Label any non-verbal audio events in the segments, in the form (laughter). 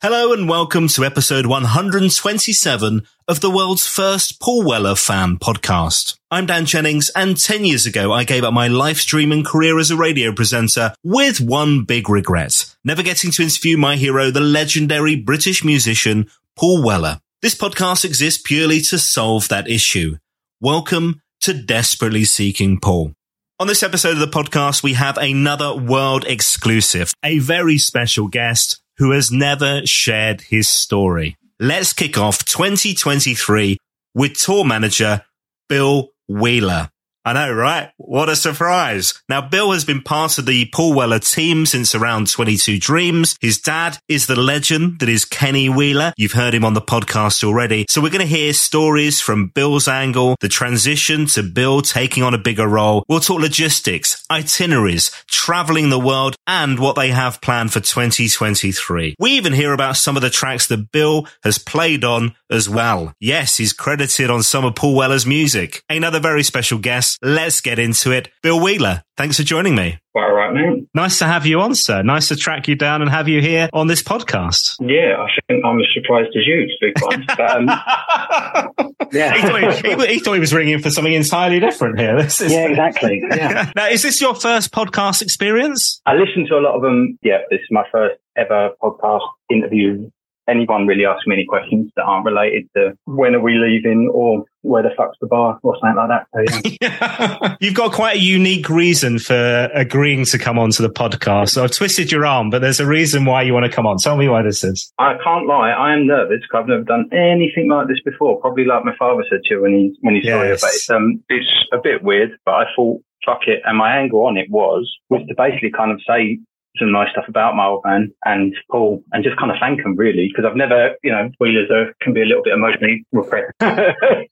Hello and welcome to episode 127 of the world's first Paul Weller fan podcast. I'm Dan Jennings and 10 years ago I gave up my live streaming career as a radio presenter with one big regret. Never getting to interview my hero, the legendary British musician Paul Weller. This podcast exists purely to solve that issue. Welcome to Desperately Seeking Paul. On this episode of the podcast, we have another world exclusive, a very special guest who has never shared his story. Let's kick off 2023 with tour manager Bill Wheeler. I know, right? What a surprise. Now, Bill has been part of the Paul Weller team since around 22 Dreams. His dad is the legend that is Kenny Wheeler. You've heard him on the podcast already. So we're going to hear stories from Bill's angle, the transition to Bill taking on a bigger role. We'll talk logistics, itineraries, traveling the world, and what they have planned for 2023. We even hear about some of the tracks that Bill has played on as well. Yes, he's credited on some of Paul Weller's music. Another very special guest. Let's get into it. Bill Wheeler, thanks for joining me. Quite all right, mate. Nice to have you on, sir. Nice to track you down and have you here on this podcast. Yeah, I think I'm as surprised as you, to be quite honest. But, um, (laughs) yeah. he, thought he, he, he, thought he was ringing for something entirely different here. This is, yeah, exactly. Yeah. (laughs) now, is this your first podcast experience? I listen to a lot of them. Yeah, this is my first ever podcast interview anyone really asks me any questions that aren't related to when are we leaving or where the fuck's the bar or something like that. So, yeah. (laughs) You've got quite a unique reason for agreeing to come onto the podcast. So I've twisted your arm, but there's a reason why you want to come on. Tell me why this is. I can't lie. I am nervous because I've never done anything like this before. Probably like my father said to you when he, when he saw yes. you, but it's, um, it's a bit weird, but I thought, fuck it. And my angle on it was, was to basically kind of say some nice stuff about my old man and Paul and just kind of thank them really because I've never, you know, Wheelers are, can be a little bit emotionally repressed. (laughs)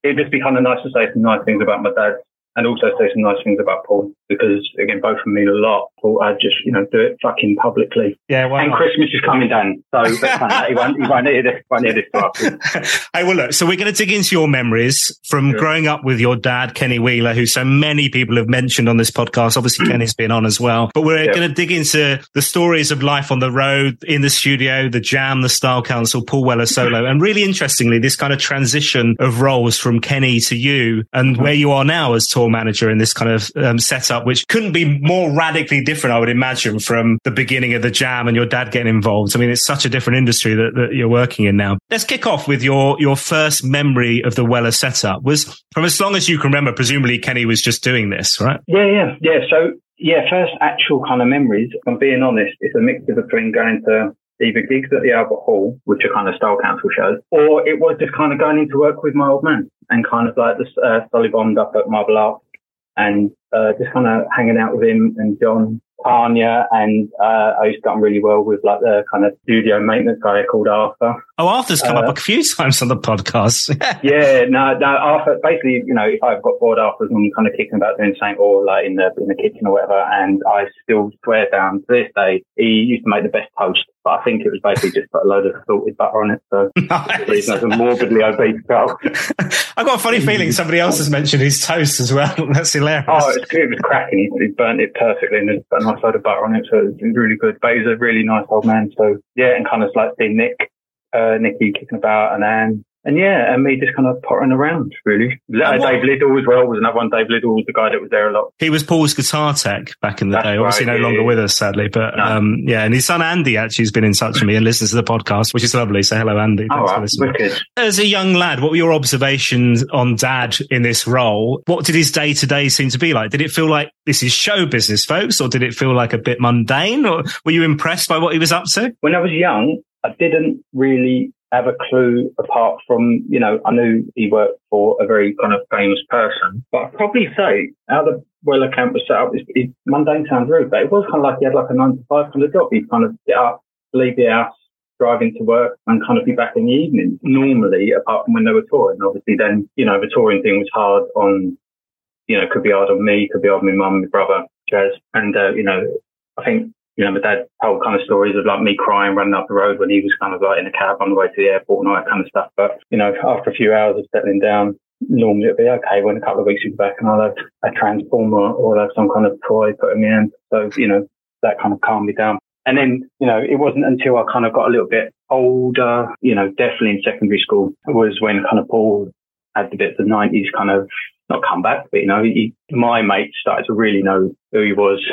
It'd just be kind of nice to say some nice things about my dad and also say some nice things about Paul because again, both of them mean a lot. Paul, I'd just, you know, do it fucking publicly. Yeah. and not? Christmas is coming down. So uh, he won't, he won't hear this, won't hear this (laughs) hey, well, look, so we're going to dig into your memories from sure. growing up with your dad, Kenny Wheeler, who so many people have mentioned on this podcast. Obviously, mm. Kenny's been on as well, but we're going to dig into the stories of life on the road, in the studio, the jam, the style council, Paul Weller solo. and really interestingly, this kind of transition of roles from Kenny to you and mm-hmm. where you are now as tour manager in this kind of um, setup, which couldn't be more radically different, I would imagine, from the beginning of the jam and your dad getting involved. I mean, it's such a different industry that, that you're working in now. Let's kick off with your, your first memory of the Weller setup was from as long as you can remember, presumably Kenny was just doing this, right? Yeah, yeah, yeah. So yeah, first actual kind of memories, if I'm being honest, it's a mixture between going to either gigs at the Albert Hall, which are kind of style council shows, or it was just kind of going into work with my old man and kind of like the uh, Solid Bond up at Marble Arch and uh, just kind of hanging out with him and John Tanya, and uh, I used to get on really well with like the kind of studio maintenance guy called Arthur. Oh, Arthur's come uh, up a few times on the podcast. (laughs) yeah, no, no, Arthur. Basically, you know, if I've got bored, Arthur's normally kind of kicking about doing something or like in the in the kitchen or whatever, and I still swear down to this day he used to make the best toast. But I think it was basically just put a load of salted butter on it. So (laughs) nice. reason I was a morbidly obese girl. (laughs) I've got a funny feeling somebody else has mentioned his toast as well. (laughs) That's hilarious. Oh, it's good. It was cracking. He, he burnt it perfectly and there's a nice load of butter on it. So it was really good. But he's a really nice old man. So yeah, and kind of like seeing Nick, uh, Nicky kicking about and Anne and yeah, and me just kind of pottering around, really. Dave Liddell as well was another one. Dave Liddell was the guy that was there a lot. He was Paul's guitar tech back in the That's day. Obviously, right, no yeah, longer yeah. with us, sadly. But no. um, yeah, and his son Andy actually has been in touch with me and listens to the podcast, which is lovely. So hello, Andy. Thanks oh, for wicked. As a young lad, what were your observations on Dad in this role? What did his day to day seem to be like? Did it feel like this is show business, folks, or did it feel like a bit mundane? Or were you impressed by what he was up to? When I was young, I didn't really have a clue apart from, you know, I knew he worked for a very kind of famous person, but I'd probably say how the Weller camp was set up, is it, mundane sounds rude, but it was kind of like he had like a nine to five kind of job. He'd kind of get up, leave the house, drive into work and kind of be back in the evening normally, apart from when they were touring. Obviously then, you know, the touring thing was hard on, you know, could be hard on me, could be hard on my mum, my brother, Jazz. And, uh, you know, I think you know, my dad told kind of stories of like me crying running up the road when he was kind of like in a cab on the way to the airport and all that kind of stuff. But, you know, after a few hours of settling down, normally it'd be okay when a couple of weeks you'd be back and I'll have a transformer or I'll have some kind of toy put in my hand. So, you know, that kind of calmed me down. And then, you know, it wasn't until I kind of got a little bit older, you know, definitely in secondary school was when kind of Paul had the bit of the 90s kind of not come back, but, you know, he, my mates started to really know who he was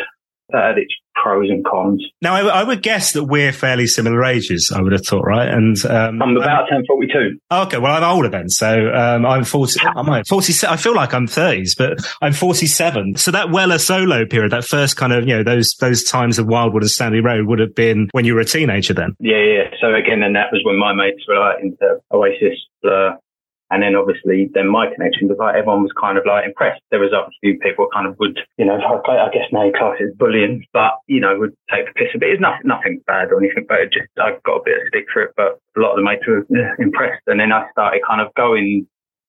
that had its pros and cons. Now, I, I, would guess that we're fairly similar ages. I would have thought, right? And um, I'm about ten forty two. Okay, well, I'm older then, so um, I'm forty. I'm forty. I feel like I'm thirties, but I'm forty seven. So that Weller solo period, that first kind of you know those those times of Wildwood and Stanley Road would have been when you were a teenager then. Yeah, yeah. So again, and that was when my mates were like into Oasis, Blur, and then obviously, then my connection was like everyone was kind of like impressed. There was a few people kind of would, you know, I guess now class is bullying, but you know, would take the piss a bit. It's nothing, bad or anything, but just I got a bit of stick for it. But a lot of the mates were impressed, and then I started kind of going.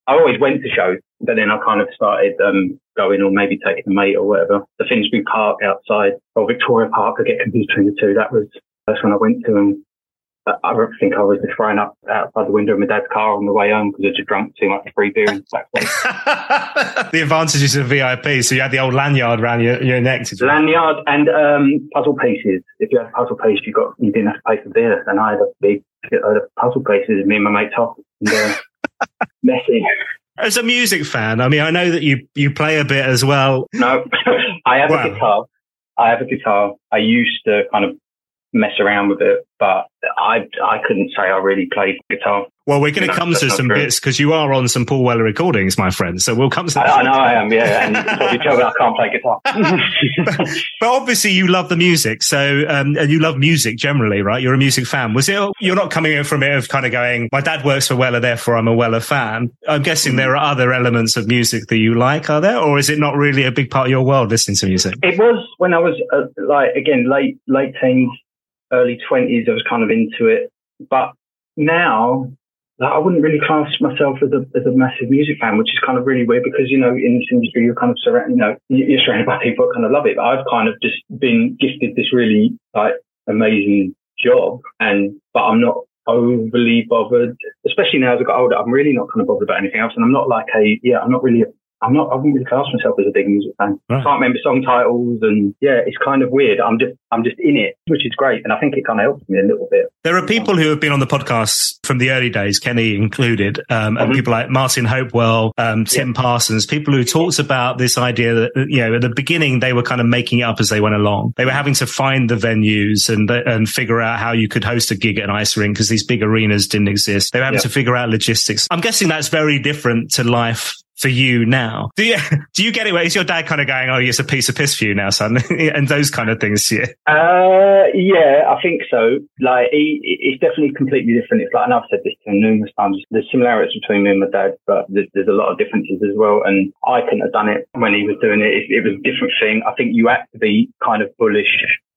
I always went to shows, but then I kind of started um, going or maybe taking a mate or whatever. The Finsbury Park outside or Victoria Park, I get confused between the two. That was that's when I went to and I think I was just thrown up outside the window of my dad's car on the way home because I just drunk too much free beer. (laughs) the advantages of VIP. So you had the old lanyard around your, your neck. Lanyard and um, puzzle pieces. If you had a puzzle piece, you got you didn't have to pay for beer. And I had a big load of puzzle pieces. Me and my mate Top. And, uh, (laughs) messy. As a music fan, I mean, I know that you you play a bit as well. No, (laughs) I have a guitar. I have a guitar. I used to kind of mess around with it, but I I couldn't say I really played guitar. Well, we're going to come to some true. bits because you are on some Paul Weller recordings, my friend. So we'll come to. I, I know I am, yeah. And (laughs) you tell me I can't play guitar. but, (laughs) but, obviously, you love the music, so um, and you love music generally, right? You're a music fan. Was it? You're not coming in from it of kind of going, my dad works for Weller, therefore I'm a Weller fan. I'm guessing there are other elements of music that you like, are there, or is it not really a big part of your world listening to music? It was when I was uh, like again late late teens early 20s, I was kind of into it. But now, I wouldn't really class myself as a, as a massive music fan, which is kind of really weird because, you know, in this industry, you're kind of surrounded, you know, you're surrounded by people that kind of love it. But I've kind of just been gifted this really like amazing job and, but I'm not overly bothered, especially now as I got older. I'm really not kind of bothered about anything else. And I'm not like a, yeah, I'm not really a I'm not, I wouldn't really class myself as a big music fan. Right. I can't remember song titles and yeah, it's kind of weird. I'm just, I'm just in it, which is great. And I think it kind of helps me a little bit. There are people who have been on the podcast from the early days, Kenny included, um, and mm-hmm. people like Martin Hopewell, um, Tim yeah. Parsons, people who talked about this idea that, you know, at the beginning, they were kind of making it up as they went along. They were having to find the venues and, and figure out how you could host a gig at an Ice-A-Ring because these big arenas didn't exist. They were having yeah. to figure out logistics. I'm guessing that's very different to life for you now. Do you do you get it? Where is your dad kind of going, "Oh, it's a piece of piss for you now, son," (laughs) and those kind of things? Yeah. Uh, yeah, I think so. Like, he, it's definitely completely different. It's like, and I've said this to him numerous times. There's similarities between me and my dad, but there's, there's, a lot of differences as well. And I couldn't have done it when he was doing it. It, it was a different thing. I think you had to be kind of bullish.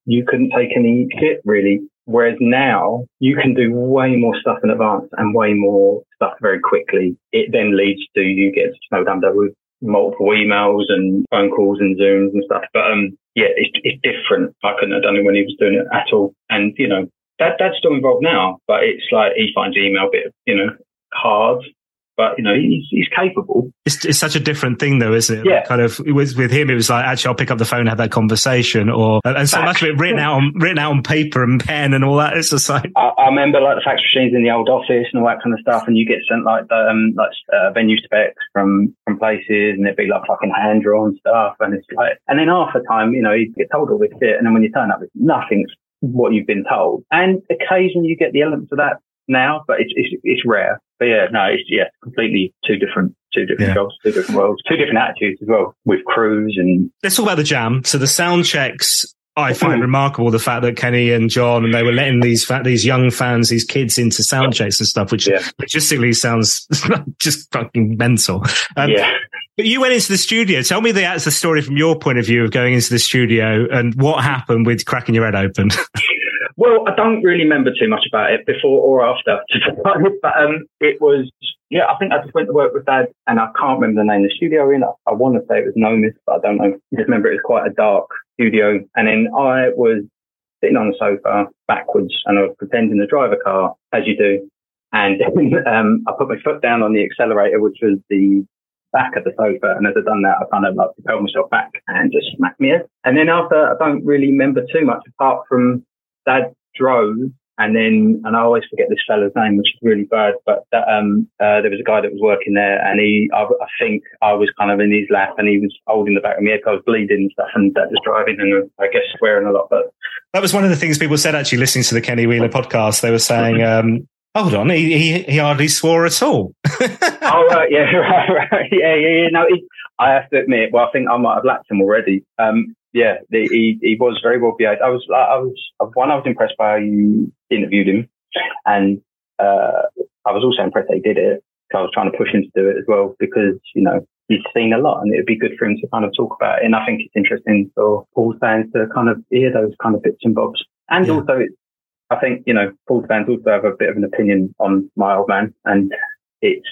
You couldn't take any shit really Whereas now you can do way more stuff in advance and way more stuff very quickly. It then leads to you get snowed under with multiple emails and phone calls and Zooms and stuff. But um, yeah, it's, it's different. I couldn't have done it when he was doing it at all. And you know, that that's still involved now, but it's like he finds email a bit, you know, hard. But you know, he's, he's capable. It's, it's such a different thing though, isn't it? Yeah. Like kind of with, with him, it was like, actually, I'll pick up the phone and have that conversation or, and so much of it written out on, written out on paper and pen and all that. It's just like, I, I remember like the fax machines in the old office and all that kind of stuff. And you get sent like, the, um, like, uh, venue specs from, from places and it'd be like fucking hand drawn stuff. And it's like, and then half the time, you know, you get told all this shit. And then when you turn up, it's nothing's what you've been told. And occasionally you get the elements of that now, but it's, it's, it's rare. But yeah, no, it's, yeah, completely two different, two different Yeah. jobs, two different worlds, two different attitudes as well with crews and let's talk about the jam. So the sound checks, I find remarkable the fact that Kenny and John and they were letting these fa- these young fans, these kids into sound checks and stuff, which Yeah. logistically sounds (laughs) just fucking mental. Um, yeah. But you went into the studio. Tell me the, that's the story from your point of view of going into the studio and what happened with cracking your head open. (laughs) Well, I don't really remember too much about it before or after, (laughs) but um, it was, yeah, I think I just went to work with Dad and I can't remember the name of the studio in. I, I want to say it was Nomis, but I don't know. I just remember it was quite a dark studio. And then I was sitting on the sofa backwards and I was pretending to drive a car, as you do. And (laughs) um, I put my foot down on the accelerator, which was the back of the sofa. And as I'd done that, I kind of like propelled myself back and just smacked me head. And then after, I don't really remember too much apart from Dad drove, and then and I always forget this fella's name, which is really bad. But that, um, uh, there was a guy that was working there, and he, I, I think I was kind of in his lap, and he was holding the back of my head. I was bleeding and stuff, and Dad was driving, and I guess swearing a lot. But that was one of the things people said actually listening to the Kenny Wheeler podcast. They were saying, um, hold on, he, he, he hardly swore at all. (laughs) oh right, yeah, (laughs) right, right, yeah, yeah, yeah. No, he, I have to admit, well, I think I might have lapped him already. Um, yeah, the, he he was very well behaved. I was I was one. I was impressed by how you interviewed him, and uh, I was also impressed that he did it. I was trying to push him to do it as well because you know he's seen a lot, and it'd be good for him to kind of talk about it. And I think it's interesting for Paul fans to kind of hear those kind of bits and bobs, and Yeah. also it's. I think you know Paul fans also have a bit of an opinion on my old man, and it's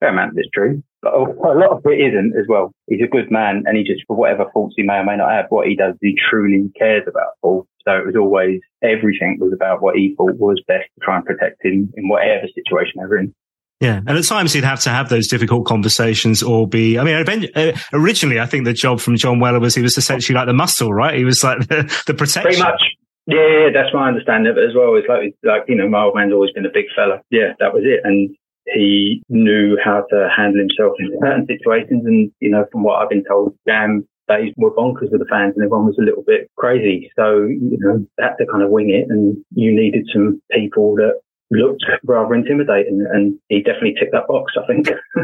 fair amount of it's true, but a lot of it isn't as well. He's a good man, and he just, for whatever faults he may or may not have, what he does, he truly cares about Paul. So it was always everything was about what he thought was best to try and protect him in whatever situation they were in. Yeah, and at times he'd have to have those difficult conversations or be. I mean, uh, originally I think the job from John Weller was he was essentially like the muscle, right? He was like the, the protection. Pretty much. Yeah, yeah, that's my understanding of it as well. It's like, like you know, my old man's always been a big fella. Yeah, that was it, and he knew how to handle himself in certain situations. And you know, from what I've been told, jam days were bonkers with the fans, and everyone was a little bit crazy. So you know, had to kind of wing it, and you needed some people that looked rather intimidating, and he definitely ticked that box. I think, (laughs)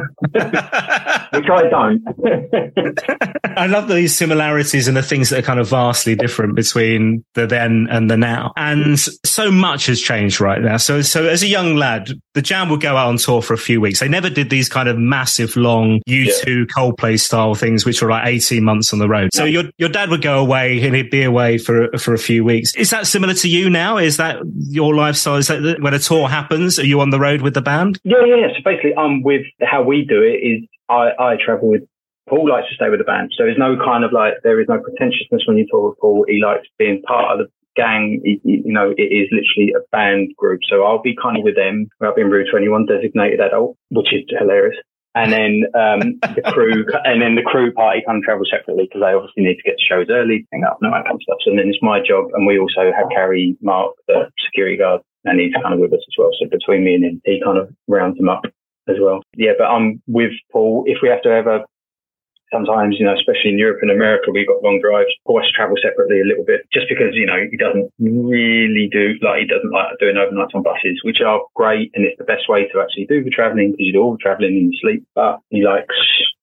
which I don't. I love these similarities and the things that are kind of vastly different between the then and the now. And so much has changed right now. So, so as a young lad, the Jam would go out on tour for a few weeks. They never did these kind of massive, long U2 Coldplay style things, which were like 18 months on the road. So your, your dad would go away and he'd be away for, for a few weeks. Is that similar to you now? Is that your lifestyle? Is that when a tour happens? Are you on the road with the band? Yeah, yeah, yeah. So basically, I'm with how we do it is I, I travel with Paul likes to stay with the band. So there's no kind of like, there is no pretentiousness when you talk with Paul. He likes being part of the gang. He, he- you know, it is literally a band group. So I'll be kind of with them without being rude to anyone, designated adult, which is hilarious. And then, um, the crew, (laughs) and then the crew party kind of travel separately because they obviously need to get to shows early, hang up, and all that kind of stuff. So then it's my job. And we also have Carrie Mark, the security guard, and he's kind of with us as well. So between me and him, he kind of rounds them up as well. Yeah, but I'm with Paul. If we have to ever, sometimes, you know, especially in Europe and America, we've got long drives. Has travel separately a little bit just because, you know, he doesn't really do, like, he doesn't like doing overnights on buses, which are great. And it's the best way to actually do the traveling because you do all the traveling in your sleep. But he likes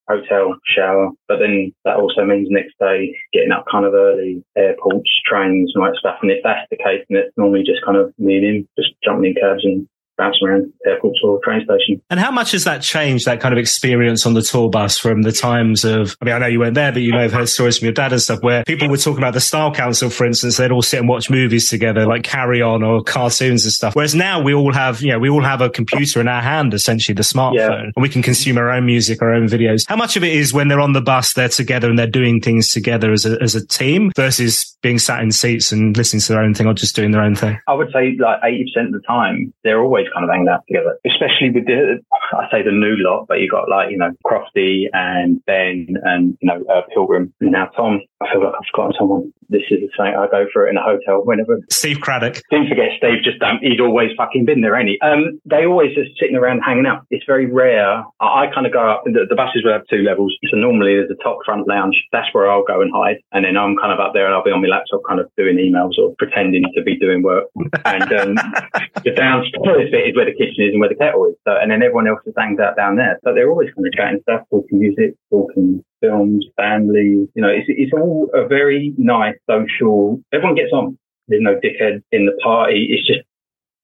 hotel, shower. But then that also means next day getting up kind of early, airports, trains, and all that stuff. And if that's the case, then it's normally just kind of me and him just jumping in cabs and bouncing around airports or train station. And how much has that changed, that kind of experience on the tour bus from the times of, I mean, I know you weren't there, but you may have heard stories from your dad and stuff where people were talking about the Style Council, for instance, they'd all sit and watch movies together, like Carry On or cartoons and stuff. Whereas now we all have, you know, we all have a computer in our hand, essentially the smartphone, Yeah. and we can consume our own music, our own videos. How much of it is when they're on the bus, they're together and they're doing things together as a, as a team versus being sat in seats and listening to their own thing or just doing their own thing? I would say like 80% of the time, they're always kind of hanging out together, especially with the, I say the new lot, but you've got like, you know, Crofty and Ben and, you know, uh, Pilgrim. And now, Tom, I feel like I've forgotten someone. This is the same. I go for it in a hotel whenever. Steve Cradock. Don't forget Steve, just don't. He'd always fucking been there, ain't he? Um, they always just sitting around hanging out. It's very rare. I, I kind of go up, the, the buses will have two levels. So normally there's a top front lounge. That's where I'll go and hide. And then I'm kind of up there and I'll be on my laptop kind of doing emails or pretending to be doing work. and um, (laughs) the downstairs bit is where the kitchen is and where the kettle is. So, and then everyone else just hangs out down there. But they're always kind of chatting stuff, talking music, talking films, family. You know, it's, it's all a very nice social. Everyone gets on. There's no dickhead in the party. It's just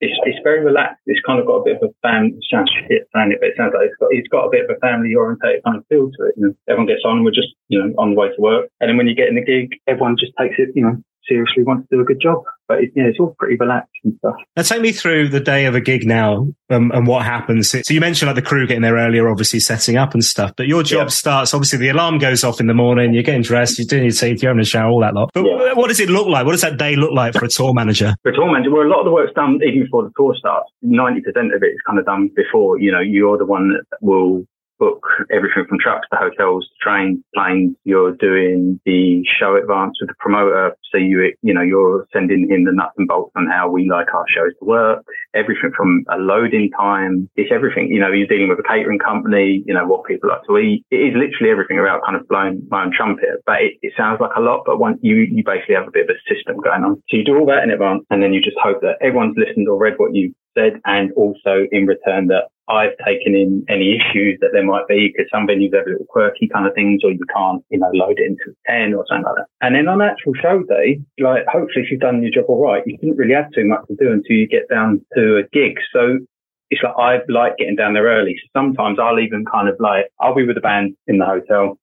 it's, it's very relaxed. It's kind of got a bit of a family, sounds shit it, but it sounds like it's got, it's got a bit of a family orientated kind of feel to it. You know, everyone gets on. We're just, you know, on the way to work. And then when you get in the gig, everyone just takes it, you know, seriously wants to do a good job. But it, yeah, it's all pretty relaxed and stuff. Now, take me through the day of a gig now um, and what happens. So you mentioned like the crew getting there earlier, obviously setting up and stuff. But your job yeah. starts. Obviously, the alarm goes off in the morning. You're getting dressed. You're doing your teeth. You're having a shower. All that lot. But yeah. what does it look like? What does that day look like for a tour manager? For a tour manager, well, a lot of the work's done even before the tour starts. Ninety percent of it is kind of done before. You know, you're the one that will book everything from trucks to hotels to trains, planes. You're doing the show advance with the promoter. So you, you know, you're sending him the nuts and bolts on how we like our shows to work. Everything from a loading time. It's everything. You know, you're dealing with a catering company, you know, what people like to eat. It is literally everything about kind of blowing my own trumpet, but it, it sounds like a lot, but once you, you basically have a bit of a system going on. So you do all that in advance and then you just hope that everyone's listened or read what you said and also in return that I've taken in any issues that there might be because some venues have little quirky kind of things or you can't, you know, load it into 10 or something like that. And then on actual show day, like hopefully if you've done your job all right, you didn't really have too much to do until you get down to a gig. So it's like I like getting down there early. So sometimes I'll even kind of like, I'll be with the band in the hotel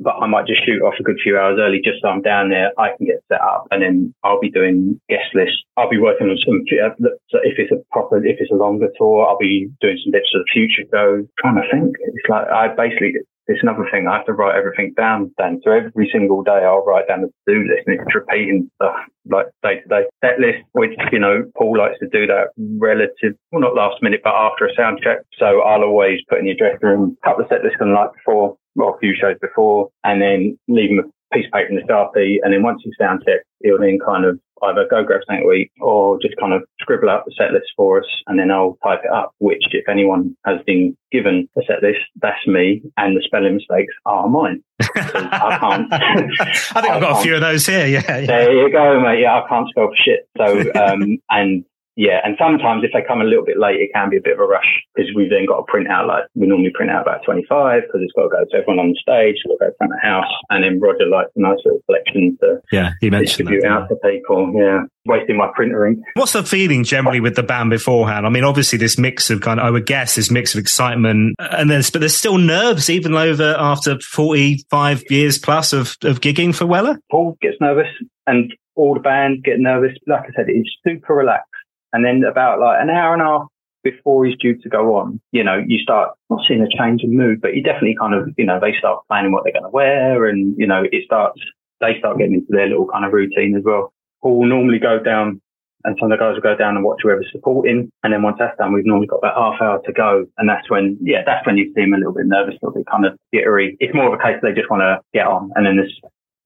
but I might just shoot off a good few hours early just so I'm down there. I can get set up and then I'll be doing guest lists. I'll be working on some, uh, if it's a proper, if it's a longer tour, I'll be doing some bits of the future shows. trying to think. It's like, I basically, it's another thing. I have to write everything down then. So every single day I'll write down the to-do list and it's repeating stuff like day to day. Set list, which, you know, Paul likes to do that relative, well, not last minute, but after a sound check. So I'll always put in the address room, a couple of set lists on the night before well, a few shows before, and then leave him a piece of paper in the Sharpie. And then once he's sound checked, he'll then kind of either go grab something to eat or just kind of scribble out the set list for us. And then I'll type it up, which if anyone has been given a set list, that's me. And the spelling mistakes are mine. (laughs) I can't. I think I I've got a few of those here. Yeah, yeah, There you go, mate. Yeah, I can't spell for shit. So, um, and yeah, and sometimes if they come a little bit late, it can be a bit of a rush because we've then got to print out like we normally print out about 25 because it's got to go to everyone on the stage, it's got to go front of the house, and then Roger likes a nice little collection to yeah, he mentioned distribute that, out yeah. to people. Yeah, wasting my printer ink. What's the feeling generally with the band beforehand? I mean, obviously this mix of kind of, I would guess this mix of excitement and there's, but there's still nerves even over after 45 years plus of, of gigging for Weller. Paul gets nervous and all the band get nervous. Like I said, it's super relaxed. And then about like an hour and a half before he's due to go on, you know, you start not seeing a change in mood, but you definitely kind of, you know, they start planning what they're going to wear and, you know, it starts, they start getting into their little kind of routine as well. Paul will normally go down and some of the guys will go down and watch whoever's supporting. And then once that's done, we've normally got about half hour to go. And that's when, yeah, that's when you see them a little bit nervous, a little bit kind of jittery. It's more of a case they just want to get on. And then this,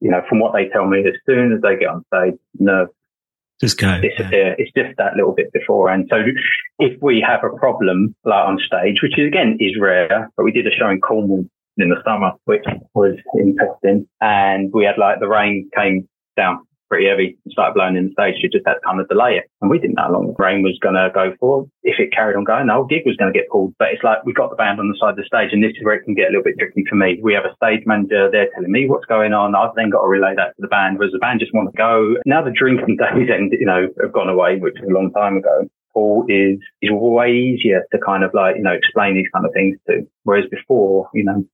you know, from what they tell me, as soon as they get on stage, nerves just go. Disappear. It's just that little bit before. And so if we have a problem like on stage, which is again is rare, but we did a show in Cornwall in the summer, which was interesting. And we had like the rain came down pretty heavy and started blowing in the stage. You just had to kind of delay it. And we didn't know how long the rain was going to go for. If it carried on going, the whole gig was going to get pulled. But it's like we got the band on the side of the stage and this is where it can get a little bit tricky for me. We have a stage manager. They're telling me what's going on. I've then got to relay that to the band. Whereas the band just want to go. Now the drinking (laughs) days end, you know, have gone away, which was a long time ago. Paul is is way easier to kind of like you know explain these kind of things to. Whereas before, you know,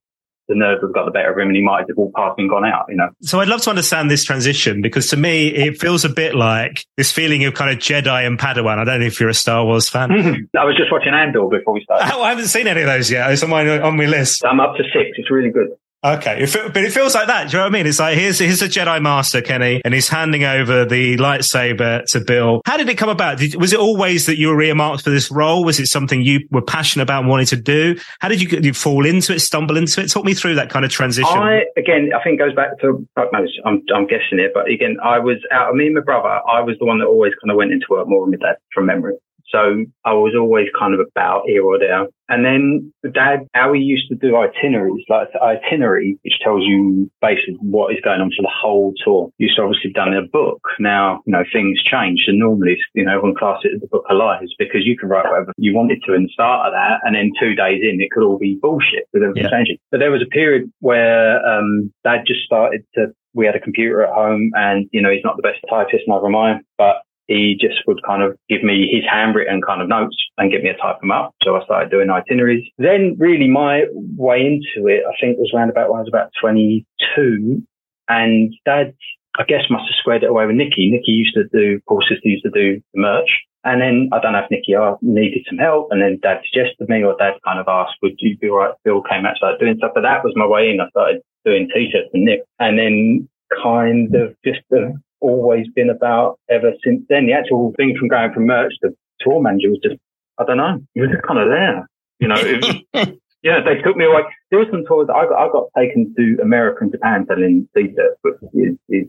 the nerves have got the better of him and he might have walked past and gone out, you know. So I'd love to understand this transition because to me, it feels a bit like this feeling of kind of Jedi and Padawan. I don't know if you're a Star Wars fan. (laughs) I was just watching Andor before we started. Oh, I haven't seen any of those yet. It's on my, on my list. I'm up to six. It's really good. Okay, but it feels like that. Do you know what I mean? It's like here's here's a Jedi Master, Kenny, and he's handing over the lightsaber to Bill. How did it come about? Did, was it always that you were earmarked for this role? Was it something you were passionate about and wanted to do? How did you, did you fall into it, stumble into it? Talk me through that kind of transition. I again, I think goes back to I'm I'm guessing it, but again, I was out. Me and my brother, I was the one that always kind of went into work more than my dad from memory. So I was always kind of about here or there. And then dad, how he used to do itineraries, like the itinerary, which tells you basically what is going on for the whole tour. Used to obviously done in a book. Now, you know, things change. And normally, you know, everyone classes it as the book of lies because you can write whatever you wanted to in the start of that. And then two days in, it could all be bullshit with everything yeah. changing. But there was a period where, um, dad just started to we had a computer at home and, you know, he's not the best typist, neither am I, but he just would kind of give me his handwritten kind of notes and get me to type them up. So I started doing itineraries. Then really my way into it, I think was around about when I was about 22 and dad, I guess must have squared it away with Nikki. Nikki used to do, Paul sister used to do the merch. And then I don't know if Nikki I needed some help. And then dad suggested me or dad kind of asked, would you be all right? Bill came out, started doing stuff. But that was my way in. I started doing t-shirts and Nick. And then kind of just uh, always been about ever since then. The actual thing from going from merch to tour manager was just, I don't know, it was just kind of there. You know, was, (laughs) yeah, they took me away. There were some tours I got, I got taken to America and Japan selling t-shirts, which is, is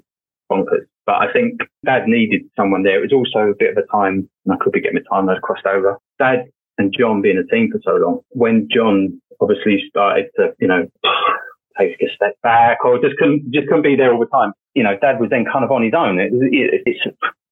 bonkers. But I think Dad needed someone there. It was also a bit of a time, and I could be getting my time those crossed over. Dad and John being a team for so long, when John obviously started to, you know, (sighs) take a step back or just couldn't, just couldn't be there all the time you know, dad was then kind of on his own. It, it, it's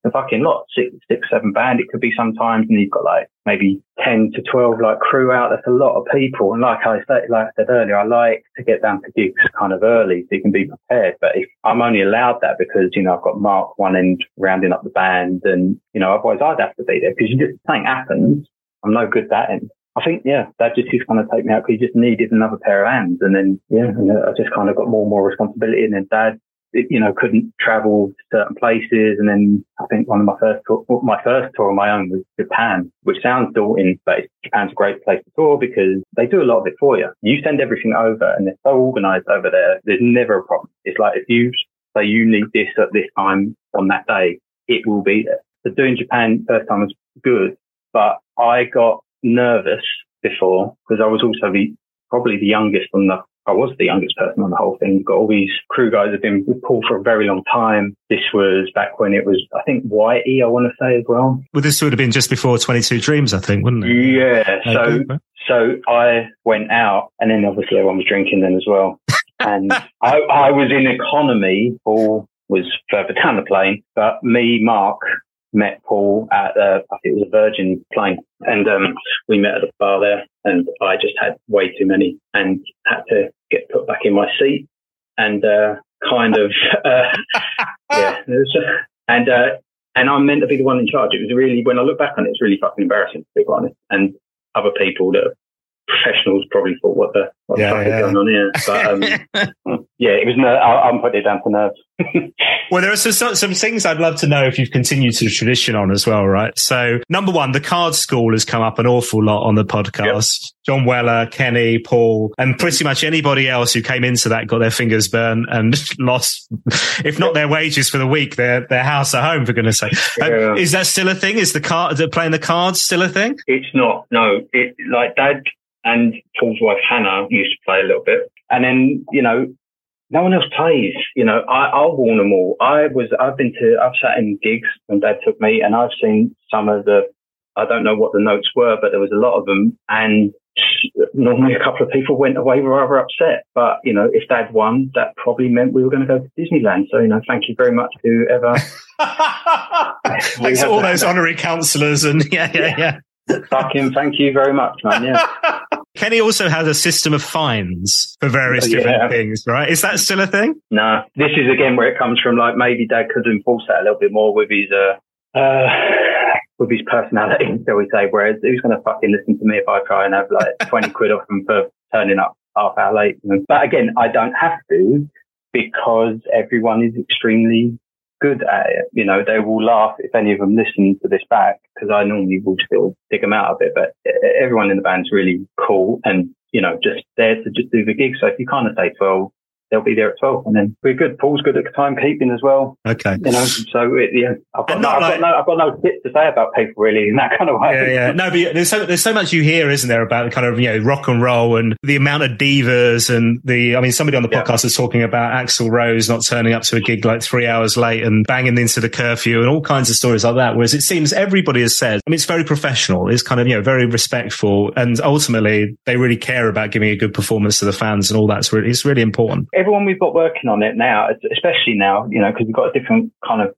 a fucking lot, six, six, seven band. It could be sometimes, and you've got like maybe 10 to 12 like crew out. That's a lot of people. And like I said, like I said earlier, I like to get down to gigs kind of early so you can be prepared. But if I'm only allowed that because, you know, I've got Mark one end rounding up the band and, you know, otherwise I'd have to be there because you just, something happens. I'm no good that end. I think, yeah, that just used kind of take me out because he just needed another pair of hands. And then, yeah, and uh, I just kind of got more and more responsibility. And then dad you know, couldn't travel to certain places. And then I think one of my first tour, my first tour on my own was Japan, which sounds daunting, but Japan's a great place to tour because they do a lot of it for you. You send everything over and they're so organized over there. There's never a problem. It's like if you say you need this at this time on that day, it will be there. So doing Japan first time was good, but I got nervous before because I was also the probably the youngest on the I was the youngest person on the whole thing. Got all these crew guys have been with Paul for a very long time. This was back when it was, I think, Whitey, I want to say as well. Well, this would have been just before 22 Dreams, I think, wouldn't it? Yeah. So, so I went out and then obviously everyone was drinking then as well. (laughs) And I, I was in economy. Paul was further down the plane, but me, Mark, met Paul at uh, I think it was a Virgin plane, and um, we met at a bar there, and I just had way too many and had to get put back in my seat, and uh, kind of uh, (laughs) yeah, was, and uh, and I'm meant to be the one in charge. It was really when I look back on it, it's really fucking embarrassing to be honest, and other people that professionals probably thought, what the, what yeah, the fuck yeah. is going on here? But um, (laughs) yeah, it was, ner- I'm putting it down to nerves. (laughs) well, there are some, some things I'd love to know if you've continued to the tradition on as well, right? So number one, the card school has come up an awful lot on the podcast. Yep. John Weller, Kenny, Paul, and pretty much anybody else who came into that got their fingers burned and (laughs) lost, if not their wages for the week, their, their house at home, for goodness sake. Um, yeah. Um, is that still a thing? Is the card, playing the cards still a thing? It's not. No, it, like dad and Paul's wife Hannah used to play a little bit. And then, you know, no one else plays. You know, I, I'll warn them all. I was, I've been to, I've sat in gigs when dad took me and I've seen some of the, I don't know what the notes were, but there was a lot of them. And normally a couple of people went away rather upset. But, you know, if dad won, that probably meant we were going to go to Disneyland. So, you know, thank you very much to whoever. (laughs) Thanks to all those honorary councillors and yeah, yeah, yeah. Fucking thank you very much, man. Yeah. (laughs) Kenny also has a system of fines for various oh, different things, right? Is that still a thing? No. This is again where it comes from. Like maybe Dad could enforce that a little bit more with his uh, uh with his personality, (laughs) shall we say. Whereas who's going to fucking listen to me if I try and have like (laughs) twenty quid off him for turning up half hour late? But again, I don't have to because everyone is extremely good at it. You know, they will laugh if any of them listen to this back because I normally will still dig them out of it. But everyone in the band's really cool and you know, just there to just do the gig. So if you kind of say 12, they'll be there at 12. And then we're good. Paul's good at timekeeping as well. Okay. You know, so it, yeah, I've got, no, I've, got no, I've got no bit to say about people really in that kind of way. Yeah, yeah. No, but there's so, there's so much you hear, isn't there, about kind of, you know, rock and roll and the amount of divas and the, I mean, somebody on the podcast yeah. is talking about Axl Rose not turning up to a gig like three hours late and banging into the curfew and all kinds of stories like that. Whereas it seems everybody has said, I mean, it's very professional. It's kind of, you know, very respectful. And ultimately they really care about giving a good performance to the fans and all that's really, it's really important. Everyone we've got working on it now, especially now, you know, because we've got a different kind of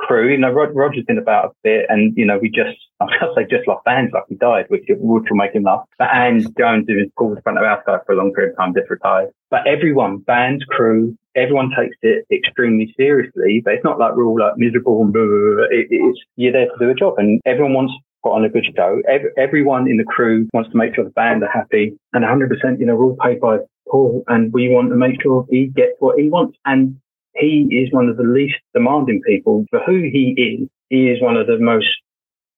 crew. You know, Rod, Roger's been about a bit, and you know, we just (laughs) I was say just lost bands like he died, which which will make him laugh. But and Jones, who was called the front of our side for a long period of time, just retired. But everyone, band, crew, everyone takes it extremely seriously. But it's not like we're all like miserable and blah, blah, blah. It, it's you're there to do a job, and everyone wants to put on a good show. Every, everyone in the crew wants to make sure the band are happy, and 100%, you know, we're all paid by Paul, and we want to make sure he gets what he wants. And he is one of the least demanding people for who he is. He is one of the most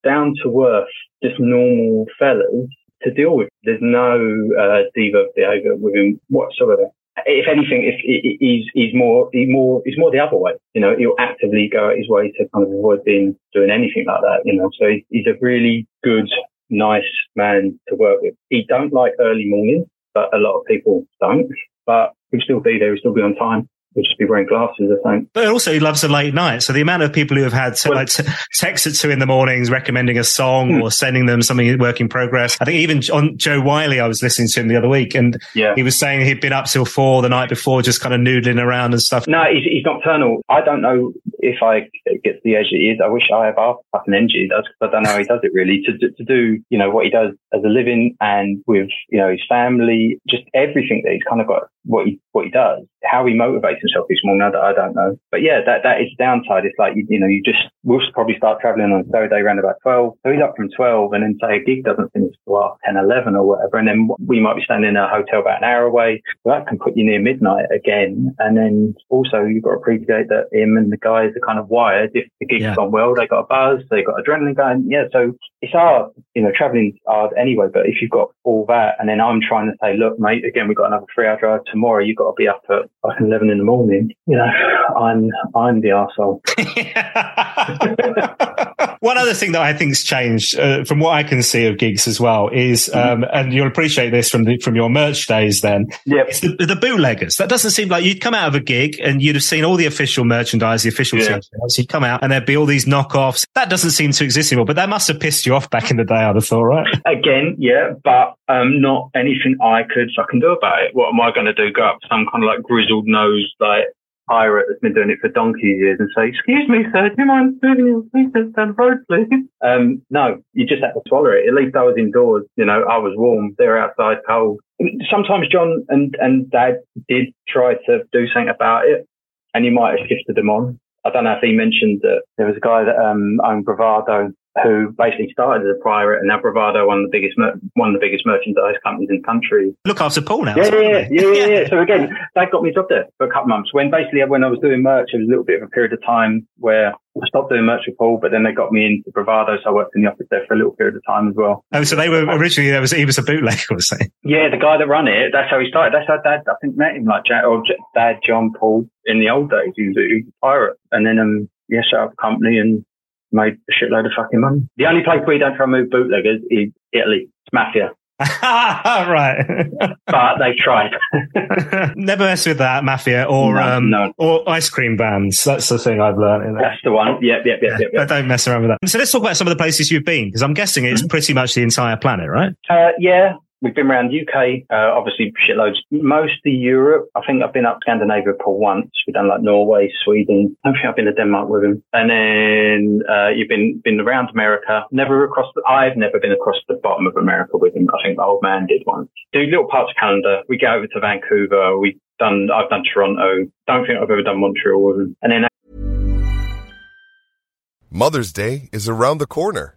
down to earth, just normal fellas to deal with. There's no uh, diva behaviour with him whatsoever. If anything, if he's he's more he's more he's more the other way. You know, he'll actively go out his way to kind of avoid being doing anything like that. You know, so he's a really good, nice man to work with. He don't like early mornings but a lot of people don't. But we'll still be there. we'll still be on time would just be wearing glasses, I think. But also, he loves a late night. So the amount of people who have had well, like t- texts at two in the mornings recommending a song hmm. or sending them something work in progress. I think even on Jo Whiley, I was listening to him the other week, and yeah. he was saying he'd been up till four the night before, just kind of noodling around and stuff. No, he's, he's nocturnal. I don't know if I get to the age that he is. I wish I have half fucking energy does, because I don't know how he does it really to, to do, you know, what he does as a living and with, you know, his family, just everything that he's kind of got, what he, what he does, how he motivates himself each morning, I, I don't know. But yeah, that, that is the downside. It's like, you, you know, you just, we'll probably start traveling on Saturday around about 12. So he's up from 12 and then say a gig doesn't finish till 10, 11 or whatever. And then we might be staying in a hotel about an hour away. So that can put you near midnight again. And then also you've got to appreciate that him and the guys are kind of wired. If the gig's yeah. gone well, they got a buzz, they got adrenaline going. Yeah. So it's hard, you know, traveling's hard anyway. But if you've got all that and then I'm trying to say, look, mate, again, we've got another three hour drive tomorrow. You've got to be up at like 11 in the morning. You know, I'm, I'm the arsehole. (laughs) One other thing that I think's changed uh, from what I can see of gigs as well is, mm-hmm. um, and you'll appreciate this from the, from your merch days then, it's the, the, bootleggers. That doesn't seem like you'd come out of a gig and you'd have seen all the official merchandise, the official yeah. t-shirts. You'd come out and there'd be all these knockoffs. That doesn't seem to exist anymore, but that must have pissed you off back in the day, I'd have thought, right? Again, yeah, but um, not anything I could fucking do about it. What am I going to do? Go up some kind of like grizzled nose, like pirate that's been doing it for donkey years and say, "Excuse me, sir, do you mind moving down the road, please?" Um, no, you just have to swallow it. At least I was indoors. You know, I was warm. They're outside cold. Sometimes John and and Dad did try to do something about it, and you might have shifted them on. I don't know if he mentioned that there was a guy that um, owned Bravado who basically started as a pirate and now Bravado, one of the biggest, one of the biggest merchandise companies in the country. Look after Paul now. Yeah, yeah, yeah, yeah, yeah, (laughs) So again, that got me a job there for a couple of months. When basically when I was doing merch, it was a little bit of a period of time where I stopped doing merch with Paul, but then they got me into Bravado, so I worked in the office there for a little period of time as well. Oh, so they were originally there was he was a bootlegger, was he? Yeah, the guy that ran it. That's how he started. That's how Dad I think met him like Jack or Dad John Paul in the old days. He was, he was a pirate, and then um yeah, set up a company and made a shitload of fucking money. The only place we don't try and move bootleggers is Italy. It's mafia. (laughs) right. but they tried. (laughs) Never mess with that mafia or no, um no. or ice cream vans. That's the thing I've learned. That's the one. Yep, yep, yep, yep, yep. Don't mess around with that. So let's talk about some of the places you've been because I'm guessing it's mm-hmm. pretty much the entire planet, right? Uh, yeah, We've been around UK, uh, obviously shitloads. Most of Europe, I think I've been up Scandinavia for once. We've done like Norway, Sweden. I think I've been to Denmark with him. And then, uh, you've been, been around America. Never across the, I've never been across the bottom of America with him. I think the old man did once. Do little parts of Canada. We go over to Vancouver. We've done, I've done Toronto. Don't think I've ever done Montreal with him. And then Mother's Day is around the corner.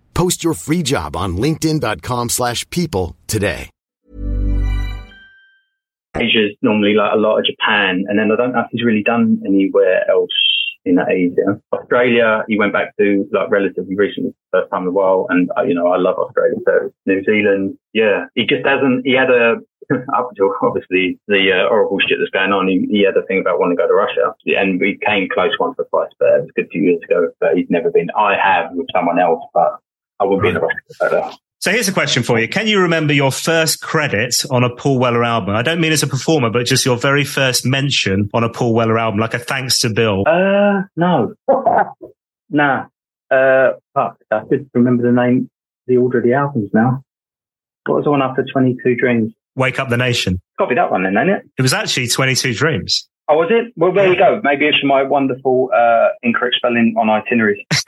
Post your free job on linkedin.com slash people today. Asia's normally like a lot of Japan, and then I don't know if he's really done anywhere else in Asia. Australia, he went back to like relatively recently, first time in a while, and uh, you know I love Australia. So New Zealand, yeah, he just hasn't. He had a (laughs) up until obviously the uh, horrible shit that's going on. He, he, had a thing about wanting to go to Russia, and we came close once or twice, but it was a good few years ago. But he's never been. I have with someone else, but I wouldn't right. be in a Russia. So here's a question for you. Can you remember your first credit on a Paul Weller album? I don't mean as a performer, but just your very first mention on a Paul Weller album, like a thanks to Bill. Uh, no. (laughs) nah. Uh, fuck. I could remember the name, the order of the albums now. What was the one after 22 Dreams? Wake Up the Nation. Got to be that one then, ain't it? It was actually 22 Dreams. Oh, was it? Well, there you go. Maybe it's my wonderful uh, incorrect spelling on itineraries. (laughs)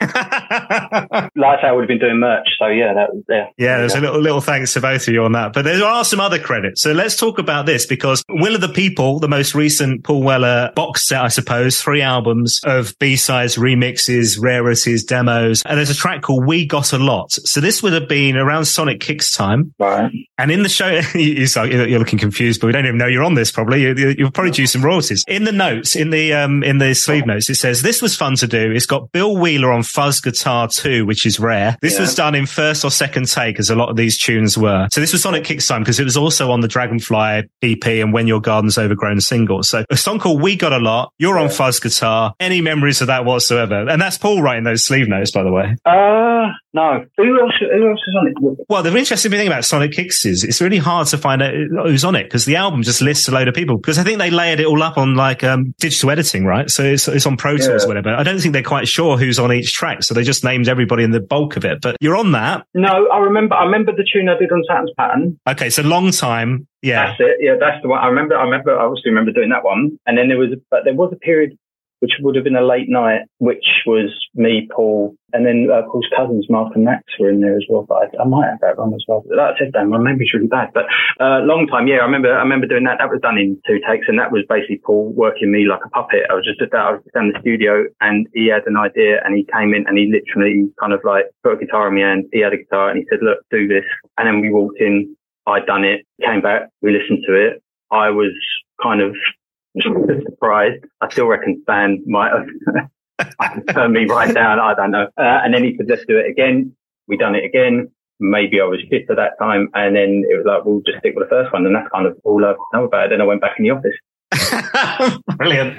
Lighthouse would have been doing merch, so yeah, that was there. Yeah, there's a little little thanks to both of you on that. But there are some other credits. So let's talk about this because Will of the People, the most recent Paul Weller box set, I suppose, three albums of B sides, remixes, rarities, demos, and there's a track called "We Got a Lot." So this would have been around Sonik Kicks time, right? And in the show, (laughs) you're looking confused, but we don't even know you're on this. Probably you'll probably do some royalties in the notes, in the um, in the sleeve notes, it says this was fun to do. It's got Bill Wheeler on fuzz guitar too, which is rare. This yeah. was done in first or second take, as a lot of these tunes were. So this was Sonik Kicks time because it was also on the Dragonfly EP and When Your Garden's Overgrown single. So a song called We Got a Lot. You're yeah. on fuzz guitar. Any memories of that whatsoever? And that's Paul writing those sleeve notes, by the way. Uh no. Who else? Who else is on it? Well, the interesting thing about Sonik Kicks is it's really hard to find out who's on it because the album just lists a load of people. Because I think they layered it all up on like um, digital editing, right? So it's, it's on Pro Tools, yeah. whatever. I don't think they're quite sure who's on each track, so they just named everybody in the bulk of it. But you're on that. No, I remember. I remember the tune I did on Saturn's Pattern. Okay, so long time. Yeah, that's it. Yeah, that's the one. I remember. I remember. I obviously remember doing that one. And then there was, but there was a period which would have been a late night, which was me, Paul, and then uh, Paul's cousins, Mark and Max, were in there as well. But I, I might have that wrong as well. But said, Dan, my memory's really bad. But uh, long time, yeah, I remember. I remember doing that. That was done in two takes, and that was basically Paul working me like a puppet. I was just. I was down the studio, and he had an idea, and he came in, and he literally kind of like put a guitar in my hand. He had a guitar, and he said, "Look, do this." And then we walked in. I'd done it. Came back. We listened to it. I was kind of surprised. I still reckon Stan might have (laughs) turned me right down. I don't know. Uh, and then he said, let's do it again. We done it again. Maybe I was fit at that time. And then it was like, we'll just stick with the first one. And that's kind of all I know about it. Then I went back in the office. (laughs) Brilliant.